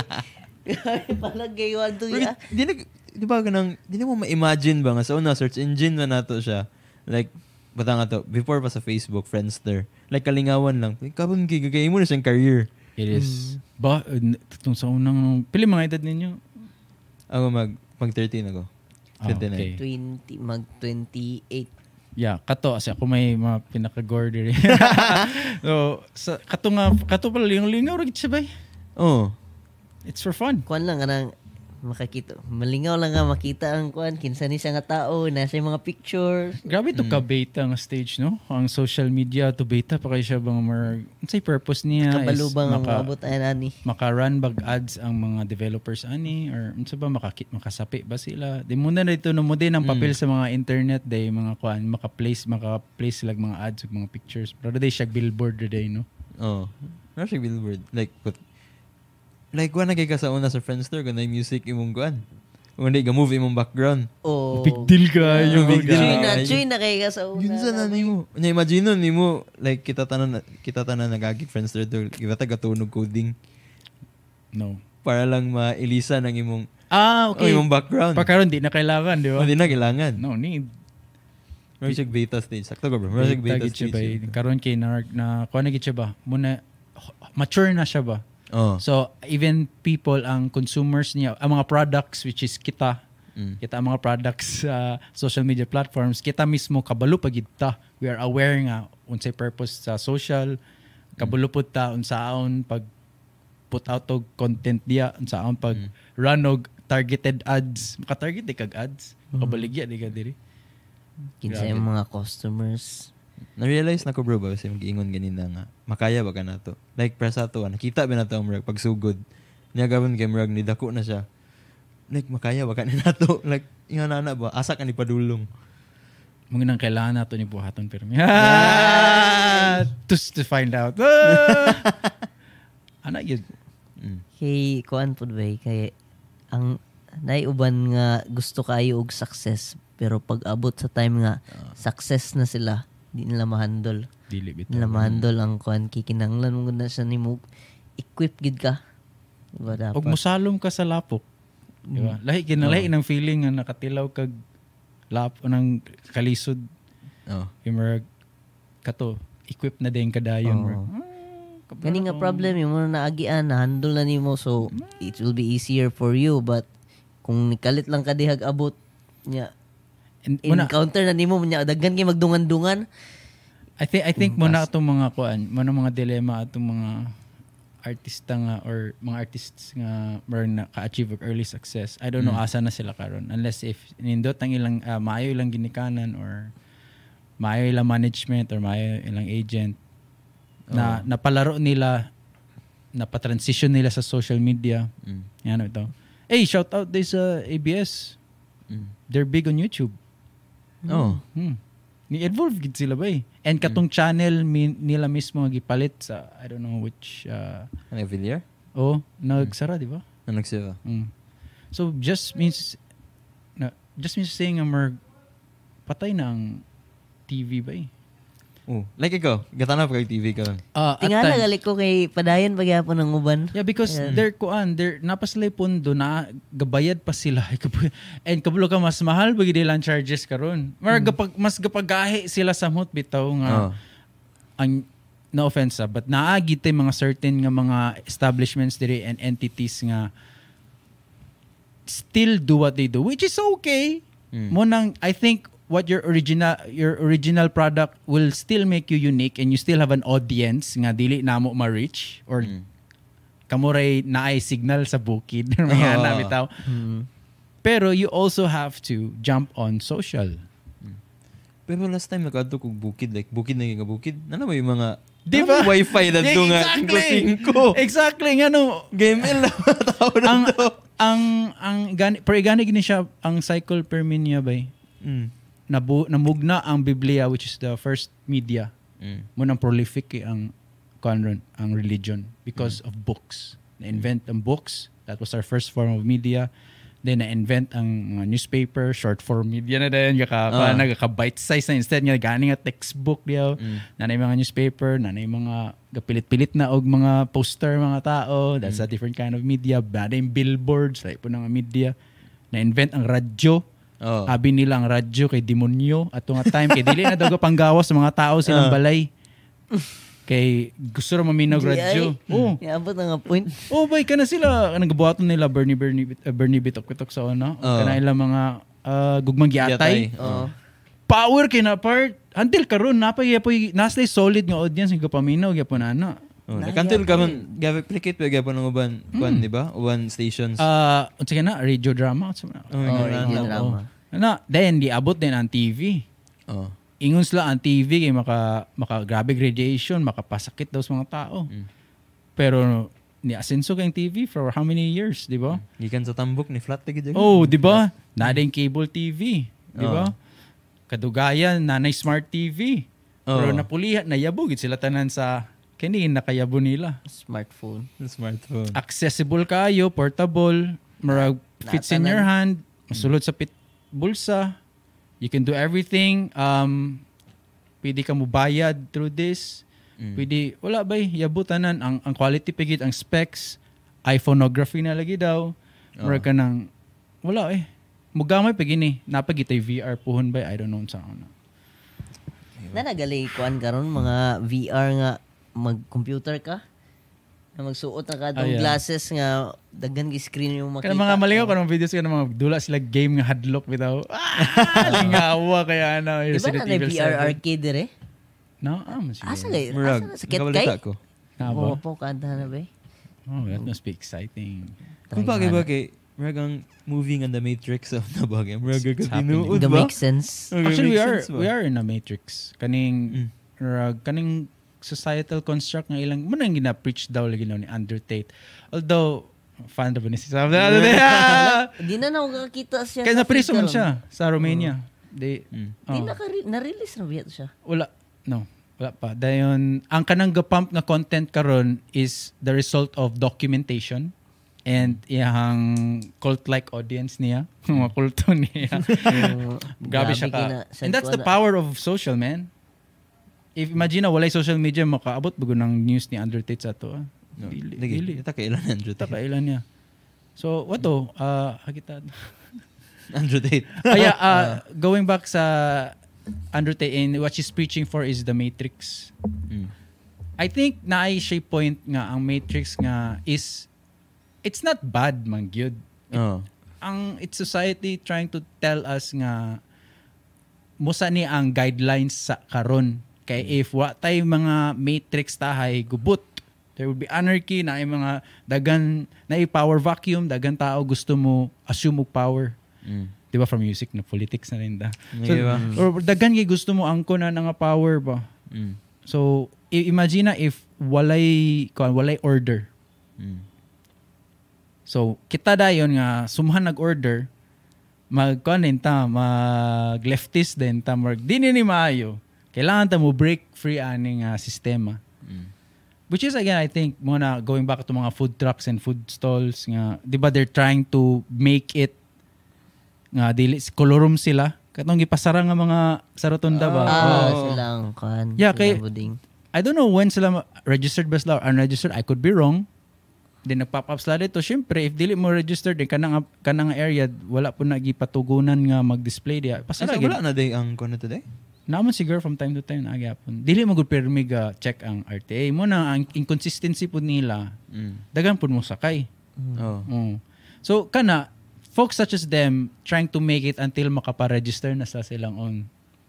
S2: Palagay ato
S1: Pero
S2: ya.
S1: di, di, ba ganang, di mo ma-imagine ba nga sa una, search engine na nato siya. Like, bata nga to, before pa sa Facebook, Friendster. Like, kalingawan lang. Kapag gigagay mo na siyang career.
S3: It is. Ba, uh, itong sa unang, pili mga edad ninyo?
S1: Ako mag, mag 13 ako.
S3: Ah,
S1: 29.
S3: okay.
S2: 20, mag 28.
S3: Yeah, kato kasi ako may mga pinaka-gore diri. so, sa kato nga kato pala lingaw-lingaw ra gid siya bay.
S1: Oo.
S3: It's for fun.
S2: Kuan lang anang makakita. Malingaw lang nga makita ang kuan kinsa ni siya nga tao, nasa yung mga pictures.
S3: Grabe to ka beta nga stage no. Ang social media to beta pa kay siya bang mer unsay purpose niya
S2: Kabalubang ang
S3: maka,
S2: abot ay nani.
S3: maka-run bag ads ang mga developers ani or unsa ba makakit makasapi ba sila. Di mo na dito no mo din ang papel sa mga internet day mga kuan maka-place maka-place sila mga ads ug mga pictures. Pero day siya billboard day no.
S1: Oo. Ano siya billboard? Like, but, like, wala kay ka sa una sa Friendster, kung na music imong kuan. Kung hindi, ga-move imong background.
S2: Oh.
S3: Big deal kayo.
S1: big deal.
S2: Chuy na, chuy na kay ka sa una.
S1: Yun sa nanay mo. Na-imagine nun, ni mo, like, kita tanan, kita tanan nagagig Friendster to, kita tagatunog coding
S3: No.
S1: para lang ma-elisa ng imong,
S3: Ah,
S1: oh,
S3: okay.
S1: imong background.
S3: Pagkaroon di na kailangan, di ba?
S1: Hindi na kailangan.
S3: No need.
S1: Siya beta stage. Sakto ka bro. Siya beta
S3: siya
S1: stage.
S3: ba? Karoon kay na, na kuha na gid siya ba? Muna, mature na siya ba?
S1: Oh.
S3: So, even people, ang consumers niya, ang mga products, which is kita,
S1: Mm.
S3: kita ang mga products sa social media platforms, kita mismo, kabalo pa gid ta. We are aware nga, unsay purpose sa social, kabalo po ta, unsaon, pag put out og content diya, unsaon, pag run og targeted ads, maka-target di kag ads, makabaligya di ka diri.
S2: Kinsa yung mga customers.
S1: Na-realize na ko bro ba kasi mag-iingon ganina nga makaya ba ka na to like presa to nakita ba na to ang murag pagsugod niya gawin kay murag ni dako na siya like makaya ba ka na to like inga na na ba asa ka ni padulong
S3: Mga nang kailangan nato ni buhaton permi. Ah! Just to find out. Ah! Ana yun.
S1: mm.
S2: Kay kuan pud ba kay ang naiuban nga gusto kayo og success pero pag abot sa time nga success na sila di nila ma-handle.
S3: Dili
S2: Di
S3: bitaw.
S2: nila ma-handle ang kuan kikinanglan mo na siya nimo equip gid ka. Diba dapat?
S3: Og musalom ka sa lapok. Di ba? Lahi kinalahi ng feeling nga nakatilaw kag lap ng kalisod.
S1: oh
S3: Yung mga kato equip na din kadayon. Bro.
S2: Gani nga problem yung mo na naagian na handle na nimo so it will be easier for you but kung nikalit lang ka dihag abot nya
S3: And
S2: encounter na nimo nya daghan kay magdungan-dungan
S3: I think I think muna atong mga kuan, muna mga dilema atong mga artista nga or mga artists nga meron na ka-achieve og early success. I don't know asa na sila karon unless if nindot ang ilang ah, maayo ilang ginikanan or maayo ilang management or maayo ilang agent na napalaro nila napatransition nila sa social media.
S1: mm.
S3: Ano ito. Hey, shout out this sa ABS.
S1: Mm.
S3: They're big on YouTube.
S1: Oh
S3: Hmm. Ni-evolve gid sila ba eh. And katong channel min, nila mismo gipalit sa I don't know which uh,
S1: ano Villar
S3: oh, nagsara, di ba?
S1: ano nagsiya
S3: Mm. So just means na just means saying nga mer patay na ang TV ba eh.
S1: Oh like ikaw gatana pa kay TV ka lang
S3: Ah,
S2: tingala
S3: times-
S2: gali ko kay padayon pagyapon ng uban
S3: Yeah, because
S2: Ayan.
S3: they're kuan, they're napaslay pondo na gabayad pa sila. And kabulo ka mas mahal ba gid ilang charges karon. Mar gapag mas gapagahi sila sa mut bitaw nga
S1: oh
S3: ang no offense ah, but naagi tay mga certain nga mga establishments diri and entities nga still do what they do which is okay.
S1: Mm.
S3: Mo nang I think what your original your original product will still make you unique and you still have an audience nga dili namo ma-reach or
S1: Mm.
S3: kamuray naay signal sa bukid mga
S1: Oo.
S3: na bitaw
S2: Hmm.
S3: Pero you also have to jump on social.
S1: Pero last time nakadto kog bukid like bukid na nga bukid. Ano ba yung mga
S3: Di
S1: ano
S3: ba?
S1: ba wifi na
S3: Yeah,
S1: nga
S3: exactly.
S1: 5
S3: Exactly, nga no.
S1: Game in lang tao na
S3: ang ang ang gani per gani siya ang cycle per minya bay.
S1: Mm.
S3: Nabu, namugna ang Biblia which is the first media.
S1: Mm.
S3: Mo nang prolific eh, ang kuan ron, ang religion because of books. Na-invent ang books. That was our first form of media. Then na-invent ang mga newspaper, short form media na din. Kaka,
S1: Ah.
S3: uh. bite size na instead nga gani nga textbook diyaw.
S1: Mm.
S3: Nanay mga newspaper, nanay mga gapilit-pilit na og mga poster mga tao. That's a different kind of media. Nanay billboards, like po ng media. Na-invent ang radyo.
S1: Oh.
S3: Abi nila ang radyo kay demonyo at nga time kay dili na daw panggawas sa mga tao silang
S1: Ah.
S3: balay. Kay gusto ra maminog radyo. Oh.
S2: Iabot nga point.
S3: Oh, bay kana sila nagabuhaton nila Bernie Bernie uh, Bernie Bitok Bitok sa una.
S1: Oh.
S3: Kana ilang mga uh, gugmang giatay.
S2: Oo.
S3: Power kay na part. Until karon napay yapoy nasa solid nga audience nga paminaw gyapon ana.
S1: Oh,
S2: Naya
S1: nakantil
S2: pa
S1: ka man gapiplicate pa gyapon ng uban kuan di ba? Uban stations.
S3: Ah, uh, unsa na radio drama.
S1: Oh,
S2: Oh, radio drama.
S3: Ano, then di abot din ang TV.
S1: oh.
S3: ingon sila ang TV kay maka maka grabe radiation, makapasakit daw sa mga tao.
S1: Mm.
S3: Pero ni asenso kay TV for how many years, di ba?
S1: Gikan sa tambok ni flat dyan.
S3: Oh, di ba? Nading cable TV, di ba?
S1: Oh.
S3: Kadugayan nanay smart TV. Pero
S1: Oh.
S3: napulihan nayabo gid sila tanan sa kini nakayabo nila.
S2: Smartphone.
S1: Smartphone.
S3: Accessible kayo, portable, murag fits in your hand, masulod sa pit bulsa. You can do everything. Um, pwede ka mo bayad through this.
S1: Mm.
S3: Pwede, wala ba yabutan ang, ang quality pigit, ang specs, iPhoneography na lagi daw. Murag ka ng, wala eh. Mugamay pa gini. Napagitay VR puhon ba? I don't know sa ano.
S2: Na nagali kuan karon mga VR nga mag-computer ka na magsuot na ka
S3: Ah, yeah.
S2: glasses nga daghan gi screen yung makita.
S3: Kaya mga malingaw ka ng videos ka ng mga dula sila game nga hadlock bitaw. Ah, lingawa kaya ano.
S2: Di ba
S3: Resident
S2: na
S3: Evil
S2: VR
S3: 7.
S2: arcade dire?
S3: No, ah, siguro.
S2: Asa gay?
S1: Murag,
S2: Asa na sa kit
S1: nakabalita
S2: kay?
S1: ko.
S3: Ah,
S2: Oo
S3: ba?
S2: po kanta na ba? eh?
S3: Oh, that must be exciting.
S1: Kung bagay bagay, murag ang movie nga The Matrix of na bagay. Murag
S3: happening.
S1: tinuod
S2: That
S1: ba?
S2: makes sense.
S3: Actually, we are
S1: ba?
S3: we are in a matrix. Kaning
S1: Mm.
S3: rag kaning societal construct nga ilang mo nang gina-preach daw lagi no ni Andrew Tate. Although fan ba ni si Sam?
S2: Di na na ako kakita siya.
S3: Kaya
S2: sa
S3: na-priso man siya sa Romania. They
S1: Mm.
S2: Di
S3: oh,
S2: na na-release na ba siya?
S3: wala no wala pa. Dayon ang kanang gapump nga content karon is the result of documentation and iyang cult-like audience niya, mga kulto niya.
S2: Yung
S3: Grabe siya ka. And that's the power of social, man. If imagine na walay social media, makaabot bago ng news ni Andrew Tate sa to. Ah.
S1: No.
S3: Dili.
S1: Lagi,
S3: Dili.
S1: ita kailan Andrew
S3: Ita
S1: Tate.
S3: kailan niya. So, what to? Uh, hakita.
S1: Andrew Tate.
S3: Kaya, uh, going back sa Andrew Tate and what she's preaching for is the Matrix.
S1: Mm.
S3: I think naay siya point nga ang Matrix nga is it's not bad man gyud.
S1: Oh.
S3: ang it's society trying to tell us nga musa ni ang guidelines sa karon kay if wa tay mga matrix tahay gubot there will be anarchy na ay mga dagan na ay power vacuum dagan tao gusto mo assume power
S1: Mm.
S3: di ba from music na politics na rin da so,
S1: Di ba?
S3: or dagan kay gusto mo angko na nga power ba
S1: Mm.
S3: so imagine na if walay kuan walay order
S1: Mm.
S3: So, kita dayon nga sumhan nag-order, mag din ta, mag leftist din ta, mag di ni maayo. Kailangan ta mo break free aning ah, sistema.
S1: Mm.
S3: Which is again I think mo na going back to mga food trucks and food stalls nga, 'di ba they're trying to make it nga dili kolorum sila katong gipasara nga mga sa rotunda ba.
S2: Ah,
S3: Oo.
S2: silang kan.
S3: Yeah, kay-
S2: buding.
S3: I don't know when sila registered ba sila or unregistered. I could be wrong. Then nagpop up sila dito. Siyempre, if dili mo registered, din kanang, kanang area, wala po nagipatugunan nga mag-display diya.
S1: Asa,
S3: Pasala,
S1: wala na day ang kuno today?
S3: Naman siguro from time to time, nagyapon. Dili mo good permi ga check ang RTA. Mo na, ang inconsistency po nila,
S1: Mm.
S3: dagan po mo sakay.
S1: Oh.
S3: Mm. So, kana, folks such as them trying to make it until makaparegister na sa silang own.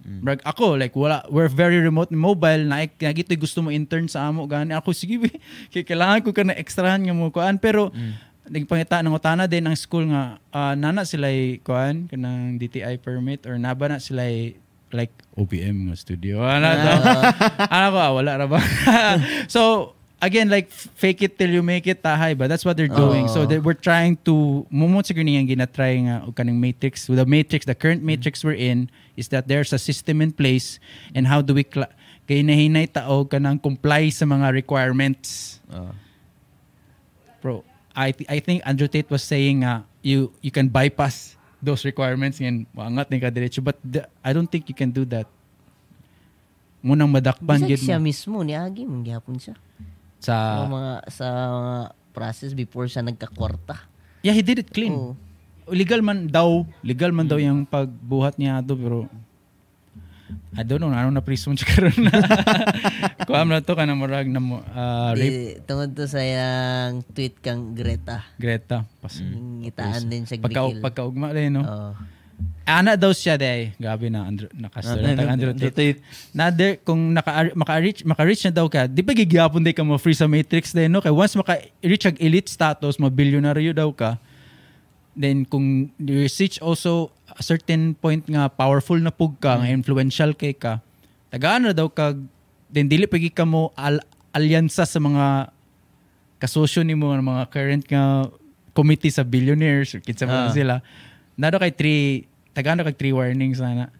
S1: Mm.
S3: Brag, ako, like, wala, we're very remote mobile, na nagito'y gusto mo intern sa amo, gani. Ako, sige, we, kay- kailangan ko ka na extrahan nga mo kuan. Pero,
S1: Mm.
S3: nagpangita ng utana din ang school nga ah, nana sila kuan kanang DTI permit or naba na sila like OPM nga studio. Ano to? ano ko, ah, wala ra ba? so, again, like, fake it till you make it, tahay ba? That's what they're doing. So, they, we're trying to, mumot siguro niyang ginatry nga, o kaning matrix, with the matrix, the current matrix we're in, is that there's a system in place, and how do we, cla- kay nahinay tao kanang comply sa mga requirements.
S1: Ah.
S3: Bro, I th- I think Andrew Tate was saying uh, you you can bypass those requirements and maangat ni ka diretso but the- I don't think you can do that. Munang madakpan
S2: Bisag siya
S3: mo
S2: mismo ni Agi mong gihapon siya.
S3: sa
S2: sa mga sa mga process before siya nagkakwarta.
S3: Yeah, he did it clean.
S2: Oo.
S3: Legal man daw, legal man daw yung pagbuhat niya ato pero I don't know, ano na prison siya karon na. Kuam na to kanang murag na mo uh, rape
S2: Di, tungod to sa yang tweet kang Greta.
S3: Greta. Pas,
S2: Ngitaan din siya
S3: pagka, pagkaugma rin, no?
S2: Oo.
S3: Ana daw siya day. Gabi na Andrew nakastor
S1: Ah,
S3: na Andrew Tate. Na there, kung naka maka-reach maka-reach na daw ka, di ba gigihapon day ka mo free sa Matrix day no? Kay once maka-reach ang elite status, mo billionaire daw ka. Then kung you reach also a certain point nga powerful na pug ka, nga influential kay ka, tagaan na daw ka then dili pagi ka mo al- alyansa sa mga kasosyo ni mo mga current nga committee sa billionaires or kinsa man
S1: Ah.
S3: sila. Nado kay three tagano kay three warnings na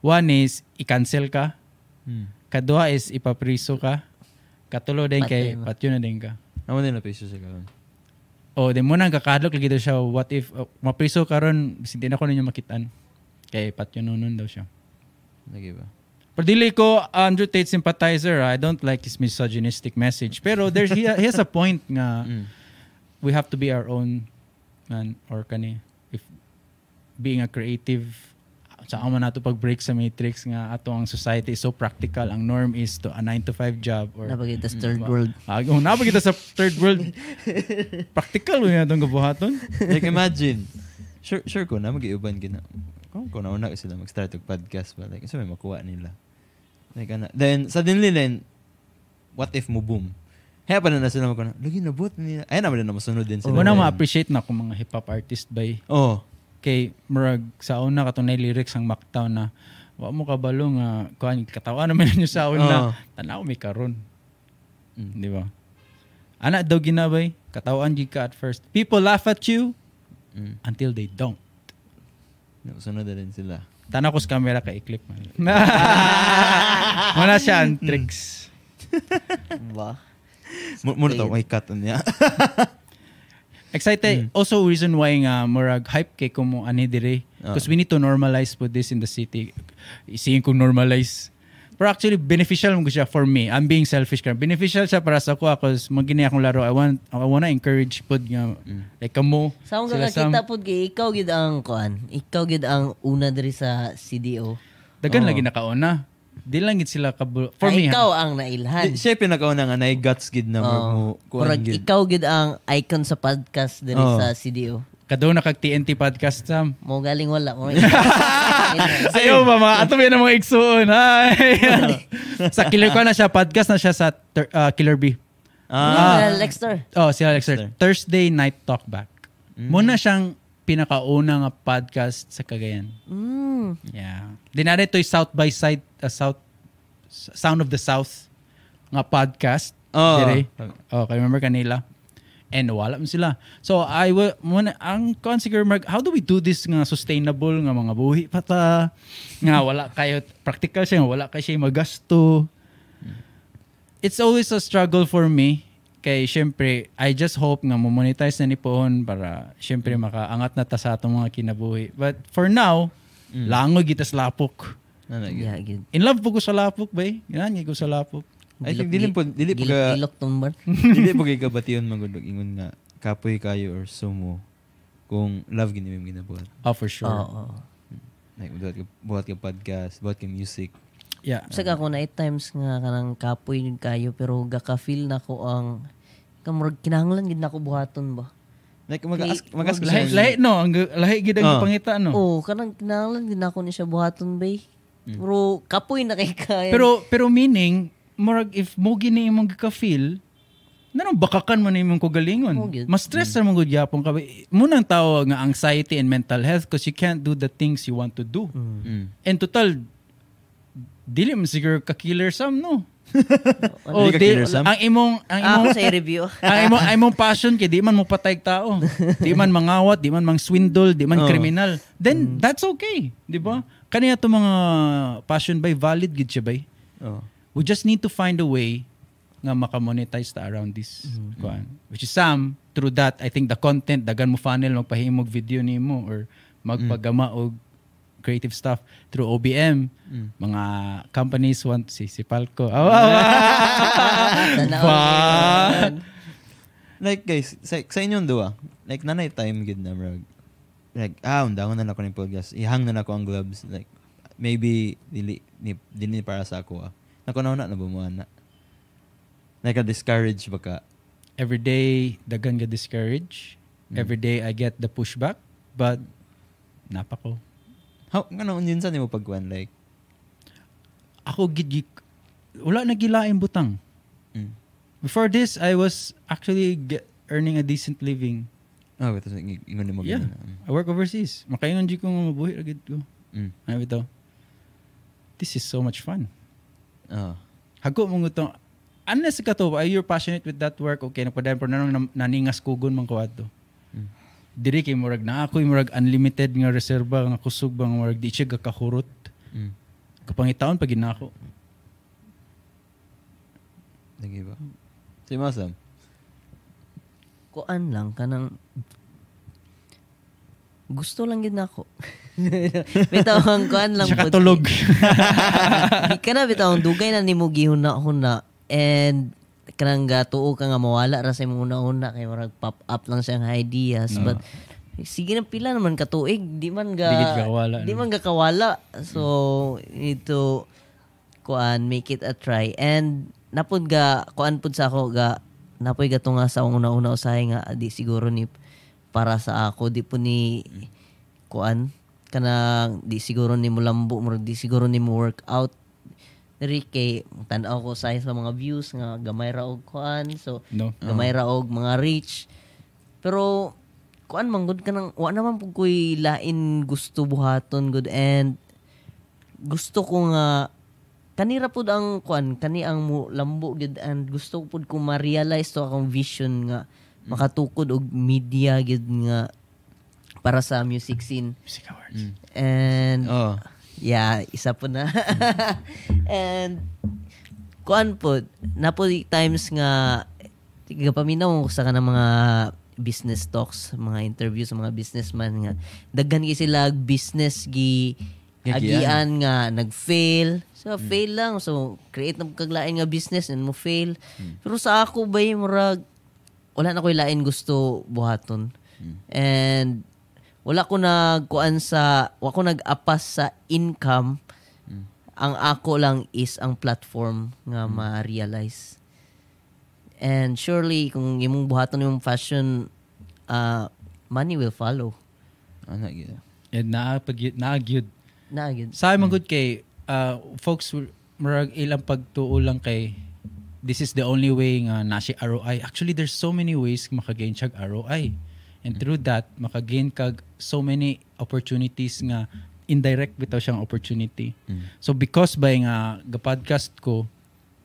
S3: One is i-cancel ka.
S1: Hmm.
S3: Kadua is ipapriso ka. Katulo din kay patyo na din ka.
S1: Amo din na piso siya karon.
S3: O, di mo nang kakadlok lagi daw siya, what if, uh, mapriso ka ron, hindi na ko ninyo makitaan. Kay patyo nunon daw siya.
S1: Lagi ba?
S3: Pero dili ko Andrew Tate sympathizer. ah. I don't like his misogynistic message. Pero there's he, he has a point nga
S1: Mm.
S3: we have to be our own man or kani if being a creative sa amo nato pag break sa matrix nga ato ang society is so practical ang norm is to a 9 to 5 job or
S2: Napagita sa third world.
S3: Ah, kung napa kita sa third world practical mo atong gabuhaton
S1: like imagine, sure sure ko na mag-iuban gina. Kung ko na una sila mag-start og podcast ba like isa may makuha nila. Like ana. Then suddenly then what if mo boom? Kaya pa na na sila magkuna. Lagi na bot nila. Ay naman na masunod din sila. Then,
S3: ma-appreciate na kung mga hip hop artist by
S1: Oh.
S3: Kay murag sa una katong na lyrics ang Mactown na wa mo kabalo nga kuan katawa naman ninyo sa una
S1: Oo.
S3: tanaw mi karon
S1: Mm.
S3: di ba ana daw ginabay katawan gid ka at first people laugh at you
S1: Mm.
S3: until they don't
S1: Sunod din sila.
S3: tanaw ko sa camera kay clip man Wala siya ang tricks
S2: Ba?
S1: Mo mo na to may cut niya.
S3: excited. Also reason why nga murag hype kay kumo ani dire. Because we need to normalize put this in the city. Isiin kong normalize. Pero actually beneficial mo siya for me. I'm being selfish ka beneficial siya para sa ako because magini akong laro I want I wanna encourage pud nga like kamo
S2: Sa akong kakakita po, kay ikaw gid ang kuan. Ikaw gid ang una diri sa CDO.
S3: dagan
S1: Oo.
S3: lagi nakauna di lang gid sila kabulo for
S2: Ah,
S3: me ha.
S2: ikaw ang nailhan.
S1: Di- Siya pinakauna nga na guts gid na
S2: Oo.
S1: mo kuan gid.
S2: ikaw gid ang icon sa podcast diri
S1: Oo.
S2: sa CDO.
S3: kadaw na kag TNT podcast sam
S2: Mo galing wala mo.
S3: Ayaw ba mga ato ang mga igsuon. Ay. sa Killer ko na siya podcast na siya sa ter- uh, Killer B.
S2: Ah, Lexter.
S3: Oh, si Alex
S1: Dexter.
S3: Thursday Night Talk Back. Muna siyang pinakauna nga podcast sa Cagayan.
S2: Mm.
S3: Yeah. Dinari to South by Side uh, South Sound of the South nga podcast.
S1: Oo.
S3: Dire. Oh, kay remember kanila. And wala man sila. So I will muna ang kon siguro Mark, how do we do this nga sustainable nga mga buhi pata nga wala kayo practical siya wala kay siya magasto. It's always a struggle for me kay syempre I just hope nga mo-monetize na ni Pohon para syempre makaangat na ta sa atong mga kinabuhi. But for now, langoy gitas lapok.
S2: Yeah, gid.
S3: In love po ko sa lapok, bay. Yan, ko sa lapok.
S1: I think dili po dili po ka
S2: Gilok tumbar.
S1: dili po kay kabation magudog ingon nga kapoy kayo or sumo kung love gini mo ginabuhat.
S3: Oh, for sure.
S2: Oo.
S1: Like buhat ka buhat ka podcast, buhat ka music.
S3: Yeah.
S2: Sa ako na times nga kanang kapoy yun kayo pero gaka-feel na ko ang kamurag kinahanglan gid nako buhaton ba.
S1: Like mag-ask ko
S3: Lahi, lahi, no? Ang lahi gid ang
S1: Oh.
S3: pangita, no?
S2: Oh, kanang kinahanglan gid nako ni siya buhaton bay. Pero kapoy na kay kaya.
S3: Pero, pero meaning, murag, if mo gini imong ka-feel, nanong bakakan man imong kugalingon.
S2: Oo, gyud.
S3: Mas stress ra mong gyapon ka. Munang tao nga anxiety and mental health because you can't do the things you want to do.
S1: Mm.
S3: And total dili man siguro ka killer sam no.
S1: Ka
S3: di- ang imong ang
S2: Ah,
S3: imong
S2: sa review.
S3: ang imong ang imong passion kay di man mo patay tao. di man mangawat, di man mang swindle, di man
S1: Oh.
S3: kriminal. Then that's okay, di ba? Kaniya to mga passion by valid gid siya bay.
S1: Oh.
S3: We just need to find a way nga makamonetize ta around this kuan. Which is some through that I think the content dagan mo funnel magpahimog video nimo or magpagama og creative stuff through OBM. Mga companies want si si Palco. Oh,
S2: Tanaw.
S3: Ba?
S1: Like guys, sa, sa inyong duwa, like nanay time gid na murag. Like ah, undangon na nako ni podcast. Ihang na nako ang gloves like maybe dili ni dili para sa ako ah. Nakunaw na na bumuan na. Like a discourage baka.
S3: Every day dagan ga discourage. Every day I get the pushback but napa ko.
S1: How ano yun sa nimo pagkuan like
S3: Ako gid- wala na gilain butang.
S1: mm.
S3: Before this, I was actually get, earning a decent living.
S1: Oh, ito ingon nimo
S3: Yeah.
S1: ganun.
S3: I work overseas. Makaingon di ko mabuhi agad ko.
S1: Mm.
S3: Ano ito? This is so much fun.
S1: Oh.
S3: Hago mo ito. Unless ka to, are you passionate with that work? Okay, nagpadayon pero nanong naningas kugon man ko ato. Diri kay murag na ako murag unlimited nga reserba nga kusog bang murag di siya gakahurot.
S1: Mm.
S3: Kapangitaon pag ginako.
S1: Lagi ba? Si Masam.
S2: Kuan lang kanang gusto lang gid nako. bitaw ang kuan lang
S3: Siya
S2: pud.
S3: katulog.
S2: Di ka na bitaw ang dugay na nimo gihuna-huna and kanang gatuo ka nga mawala ra sa imong una-una kay marag pop up lang siyang ideas but sige na pila naman ka tuig di man ga
S3: Di kawala,
S2: di
S3: no?
S2: man ga kawala. So you need to kuan make it a try. And napud ga kuan pud sa ako ga napoy ga tunga sa una-una usahay nga di siguro ni para sa ako di po ni kuan kanang di siguro ni mo lambo murag di siguro ni mo workout diri kay tan-aw ko sa sa mga views nga gamay ra og kuan so
S3: No.
S2: gamay ra og mga reach pero kuan man gud kanang wa naman pug koy lain gusto buhaton good and gusto ko nga kanira pud ang kuan kani ang mo lambo gid and gusto ko pud ko ma-realize to akong vision nga makatukod og media gid nga para sa music scene
S3: Music awards.
S2: and
S1: Oh.
S2: Yeah, isa po na. And, kuan po, na po times nga, tiga paminaw ko sa kanang mga business talks, mga interviews sa mga businessman nga, daghan gi sila business gi agian nga nag-fail. So, fail lang. So, create na kaglain nga business and mo fail. Pero sa ako ba murag, wala na ko lain gusto buhaton. And, wala ko nagkuan sa wala ko nag-apas sa income ang ako lang is ang platform nga ma-realize and surely kung imong buhaton yung fashion uh, money will follow
S1: Ano gid.
S3: And naa pag naagyud.
S2: na gyud
S3: Sa amin good kay uh, folks murag ilang pagtuo lang kay this is the only way nga na si ROI. Actually there's so many ways makagain siya ROI. And through that makagain kag so many opportunities nga indirect bitaw siyang opportunity. So because by nga ga podcast ko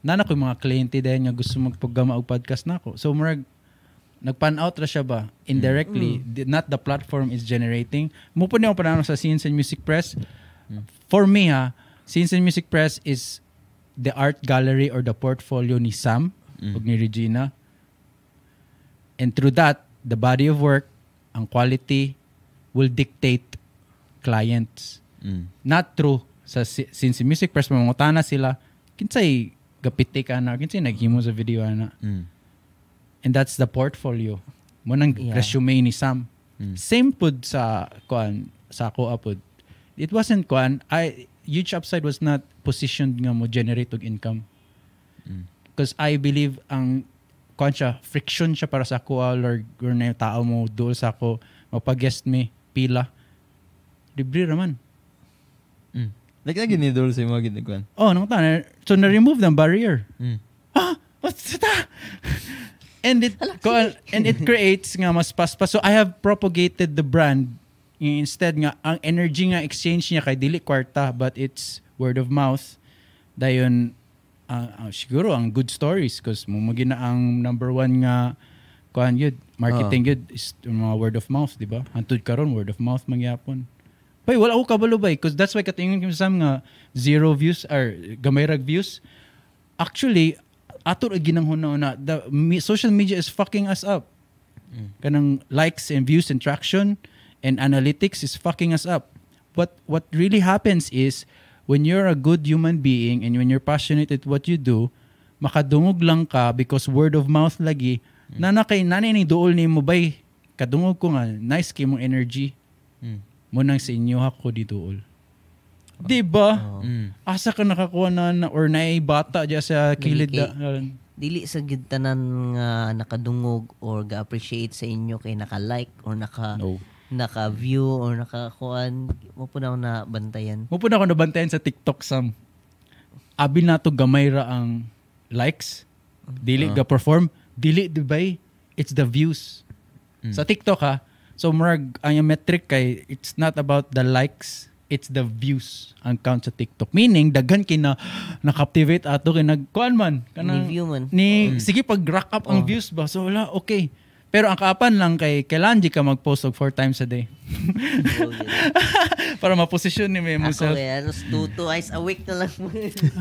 S3: nana ko yung mga kliyente dahil nga gusto magpagama og podcast nako. So murag nagpan out ra siya ba? Indirectly di- not the platform is generating. Mo po niyo panano sa Scenes and Music Press. For me ha Scenes and Music Press is the art gallery or the portfolio ni Sam ug ni Regina. And through that the body of work ang quality will dictate clients
S1: Mm.
S3: not true sa si- since music press mamangutana sila kinsay gapiti ka na kinsay naghimo sa video ana
S1: Mm.
S3: and that's the portfolio mo nang
S2: Yeah.
S3: resume ni Sam
S1: Mm.
S3: same pud sa kuan sa ako apod it wasn't kuan I huge upside was not positioned nga mo generate og income
S1: Mm.
S3: because I believe ang kuan siya friction siya para sa ako or or na yung tao mo duol sa ako mapag-guest me pila libre raman
S1: Mm. Like na ginidol sa mga ginagawan.
S3: oh nang tanan so na remove the barrier
S1: Mm.
S3: ah what's that and it ko- and it creates nga mas paspas. So I have propagated the brand instead nga ang energy nga exchange niya kay dili kwarta but it's word of mouth dayon ah, ah, siguro ang good stories cause mo magina ang number one nga kuan yun marketing yun is mga word of mouth di ba? Antud karon word of mouth mangyapon. Bay, wala ako kabalo bay cause that's why katingon ko sa nga zero views or gamay rag views. Actually ato ra ginanghon na the me- social media is fucking us up. Kanang likes and views and traction and analytics is fucking us up. What what really happens is when you're a good human being and when you're passionate at what you do, makadungog lang ka because word of mouth lagi na na kay nanay ni duol ni mo bay kadungog ko nga nice kay mong energy
S1: Mm.
S3: mo nang sa inyo ako di duol. Di ba?
S1: Mm.
S3: Asa ka nakakuha na, na or naay bata dya sa kilid
S2: Dili
S3: da,
S2: Dili sa gid tanan nga nakadungog or ga-appreciate sa inyo kay naka-like or naka
S3: No.
S2: Naka-view or nakakuan mo po na ako na bantayan.
S3: Mo po na ako nabantayan sa TikTok sam. Abi na to gamay ra ang likes. Dili ga perform, dili di bay. It's the views. Sa TikTok ha. So murag ang yung metric kay it's not about the likes, it's the views ang count sa TikTok. Meaning daghan kay na na-captivate ato kay nagkuan man kanang
S2: Ni view man.
S3: Ni sige pag rack up ang views ba. So wala okay. Pero ang kaapan lang kay kailangan di ka mag-post og four times a day. Para maposisyon ni mo
S2: Ako
S3: self.
S2: kaya anos two twice a week na lang.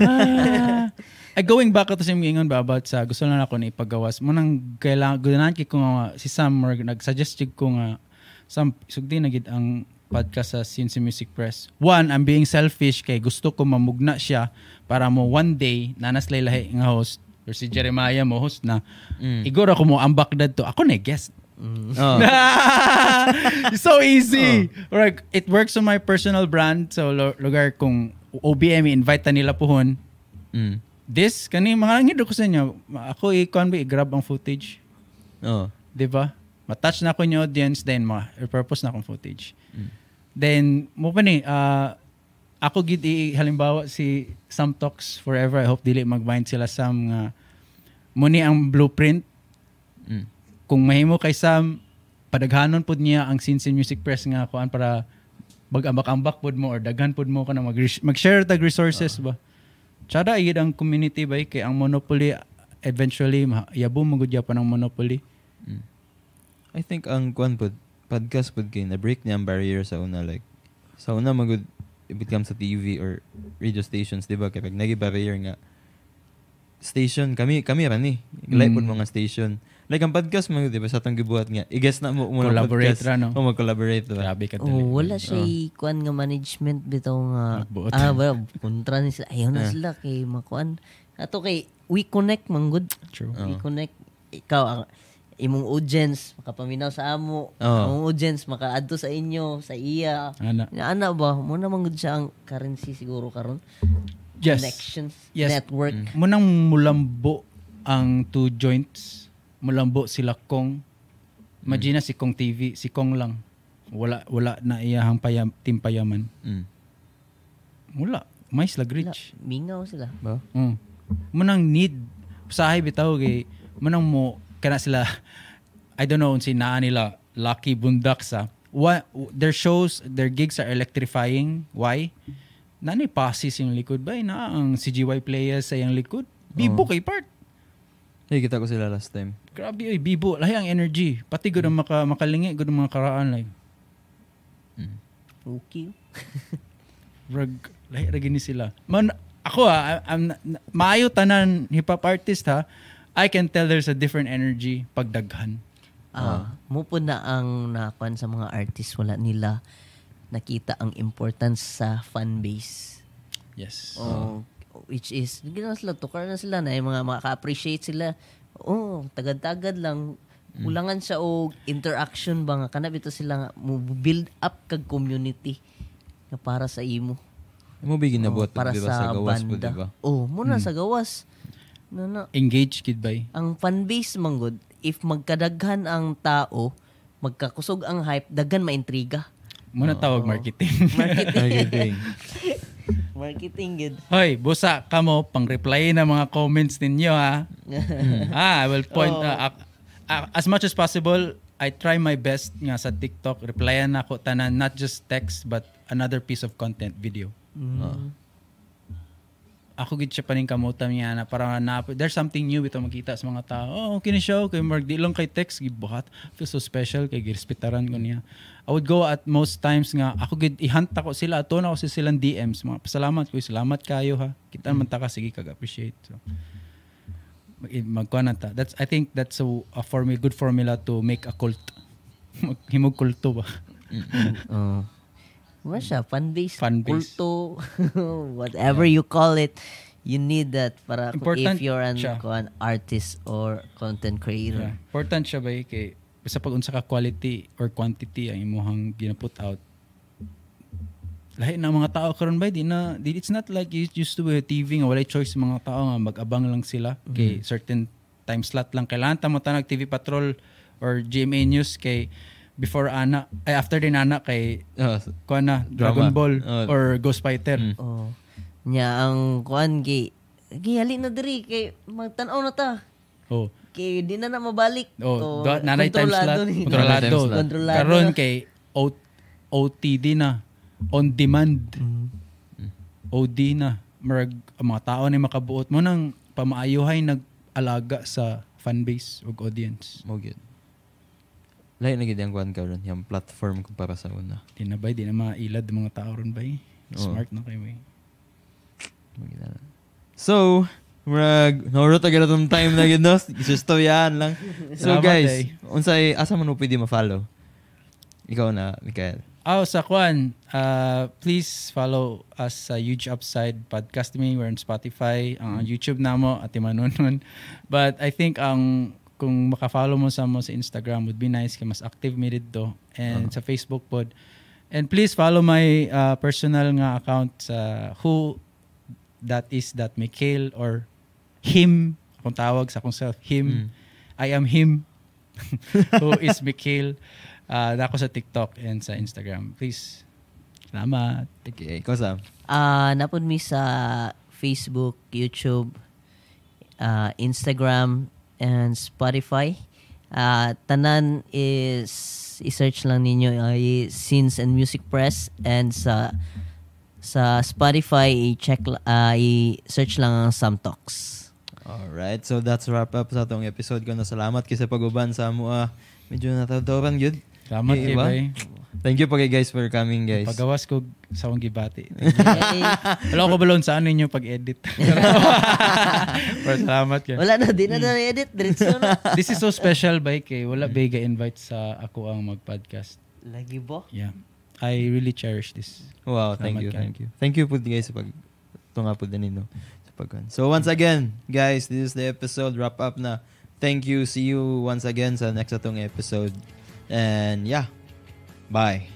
S3: ah, going back to sa ingon ba about sa gusto lang ako na ipagawas mo nang kailangan gunahan kay ko nga si Sam or nag-suggest ko nga Sam sugdi na gid ang podcast sa Cincy Music Press. One, I'm being selfish kay gusto ko mamugna siya para mo one day nanas lahi nga host or si Jeremiah mo host na
S1: Mm.
S3: igora ko mo ambak dadto ako na guest
S1: Oh.
S3: so easy. Right, it works on my personal brand. So lugar kung OBM invite ta nila pohon.
S1: Mm.
S3: This kani mga ngid ko sa inyo. Ako i-con i-grab ang footage,
S1: Oh.
S3: 'di ba? Ma-touch na ko yung audience then ma repurpose na akong footage. Then mo pa ni ah, ako gid i- halimbawa si Sam Talks Forever. I hope dili mag-mind sila Sam nga muni ang blueprint
S1: Mm.
S3: kung mahimo kay Sam padaghanon pud niya ang Sinsin Music Press nga kuan para mag-ambak-ambak pud mo or daghan pud mo kana mag mag-share tag resources ba. Tsada iyid ang community ba kay ang monopoly eventually ma- yabo mo gud pa ng monopoly.
S1: I think ang kwan pod podcast pod kay na break niya ang barrier sa una like sa una magud it become sa TV or radio stations di ba kay pag nagi barrier nga station kami kami ra ni like pod
S3: Mm.
S1: mga station like ang podcast mo di ba sa atong gibuhat nga i-guess na mo mo
S3: Collaborate
S1: podcast.
S3: ra, no?
S1: oh mag-collaborate ba
S3: Grabe ka
S2: oh, wala siya kuan nga management bitaw nga
S3: Nagbuot.
S2: ah well, kontra ni sila ayaw na
S1: Ah.
S2: sila kay makuan ato kay we connect man good
S3: True.
S2: we
S1: Oh.
S2: connect ikaw ang imong audience makapaminaw sa amo
S1: Oh.
S2: ang audience makaadto sa inyo sa iya
S3: Ana.
S2: Ana ba mo na man gud siya ang currency siguro karon
S3: Yes.
S2: connections
S3: Yes.
S2: network
S3: Munang mulambo ang two joints. Mulambo sila Kong. Imagine na si Kong TV, si Kong lang. Wala wala na iyahang payam, team payaman.
S1: mm.
S3: Wala. May slag
S2: Wala,
S3: rich.
S2: mingaw sila
S1: ba
S3: Mm. Munang need usahay bitaw kay munang mo kana sila I don't know unsi naa nila lucky bundak sa what their shows their gigs are electrifying why nani passes yung likod ba? Na ang CGY players sa yung likod? Bibo kay part
S1: hey kita ko sila last time.
S3: Grabe oy bibo. Lahi ang energy. Pati gud ang maka, makalingi gud ang mga karaan like
S2: okay.
S3: Rag lahi ra gini sila. Man ako ah I'm, maayo tanan hip hop artist ha? I can tell there's a different energy pagdaghan.
S2: Ah, mo po na ang nakuan sa mga artist wala nila nakita ang importance sa fan base.
S3: yes
S2: Oh, which is ginawa sila tukar na sila na yung mga maka-appreciate sila. Oh, tagad-tagad lang ulangan siya og interaction ba nga kanab ito sila nga mo build up kag community nga para sa imo.
S1: mo bigin na buhat
S2: para
S1: di ba
S2: sa,
S1: sa gawas po
S2: banda.
S1: ba
S2: Oh, muna sa gawas. Na na
S3: engage kid bay
S2: ang fanbase manggod if magkadaghan ang tao magkakusog ang hype daghan maintriga
S3: muna tawag marketing
S1: marketing
S2: marketing gid
S3: Hoy, busa kamo pang reply na mga comments ninyo ha. ah, I will point
S2: Oh.
S3: ak- uh, as much as possible, I try my best nga sa TikTok. Replyan ako tanan, not just text, but another piece of content, video. Ako gid siya paning kamutam niya na para na there's something new bitaw makita sa mga tao. Oh, okay ni siya kay Mark di lang kay text gibuhat. Feel so special kay girespetaran ko niya. I would go at most times nga ako gid ihunt ako sila ato na ako sa silang DMs mga pasalamat ko salamat kayo ha. Kita man ta ka sige kag appreciate. So mag magkuha na ta. That's I think that's a, a formula good formula to make a cult. Maghimog kulto ba?
S2: Oh. What siya? Fan base?
S3: Fan base.
S2: Kulto? whatever you call it. You need that para
S3: Important
S2: if you're an,
S3: siya.
S2: kuan, artist or content creator.
S3: Yeah. Important siya ba kay sa pag unsa ka quality or quantity ang imuhang ginaput out. Lahi na mga tao karon ba di na di, it's not like it used to be TV nga walay choice mga tao nga mag-abang lang sila kay certain time slot lang kailangan ta mo tanag TV Patrol or GMA News kay before ana ay after din ana kay
S1: Oh,
S3: kuha na
S1: Drama.
S3: Dragon Ball
S1: Oh.
S3: or Ghost Fighter.
S1: Mm.
S2: Oh. Nya ang kuan gi gihali na diri kay magtan-aw na ta.
S3: Oh.
S2: Kay di na na mabalik.
S3: Oh,
S2: To,
S3: do, nanay time
S2: kontrolado
S3: slot.
S2: ni-
S3: Kontrolado.
S2: Kontrolado.
S3: Karon kay O- OTD na. On demand. OD na. Marag, ang mga tao na makabuot mo nang pamaayuhay nag-alaga sa fanbase ug audience.
S1: mo gyud. Lahi na gid ang kuan karon, yung platform ko para sa una.
S3: Di na ba? Di na mailad ang mga tao ron ba?
S1: Oo.
S3: Smart na kayo
S1: na. So, murag norot agad atong time na gid no. Isusto yan lang. So guys, unsay asa man mo pwede ma-follow? Ikaw na, Mikael.
S3: Oh, sa Kwan, uh, please follow us sa Huge Upside Podcast Me. We're on Spotify, ang YouTube namo at Manunon. But I think ang kung maka-follow mo sa mo sa Instagram would be nice kay mas active mi dito. And sa Facebook pod. And please follow my uh, personal nga account sa who that is that Mikhail or him akong tawag sa akong self him. I am him. Who is Mikhail? Uh, ako sa TikTok and sa Instagram. Please. Salamat.
S1: Okay, ikaw Sam.
S2: Ah, napod mi sa Facebook, YouTube, ah, Instagram, and Spotify. Ah, tanan is i-search lang ninyo ay Scenes and Music Press and sa sa Spotify i-check ah, i-search lang ang Sam Talks.
S1: Alright, so that's wrap up sa atong episode ko na salamat kasi pag-uban sa mo ah, medyo natawtoran gyud.
S3: salamat kay
S1: iba?
S3: bay
S1: Thank you pa kay guys for coming guys.
S3: pagawas ko sa akong gibati
S2: Eh,
S3: wala ko balon sa ano ninyo pag-edit Pero salamat kay
S2: wala na, di na na edit. Diretso na.
S3: this is so special bay kay wala bay ga invite sa ako ang mag-podcast
S2: Lagi ba?
S3: yeah I really cherish this
S1: Wow, thank
S3: Salamat
S1: you,
S3: kayo.
S1: thank you. Thank you po guys sa pag tunga po din no. Sa pagkan. So once again, guys, this is the episode wrap up na. Thank you. See you once again sa next atong episode. And yeah. Bye.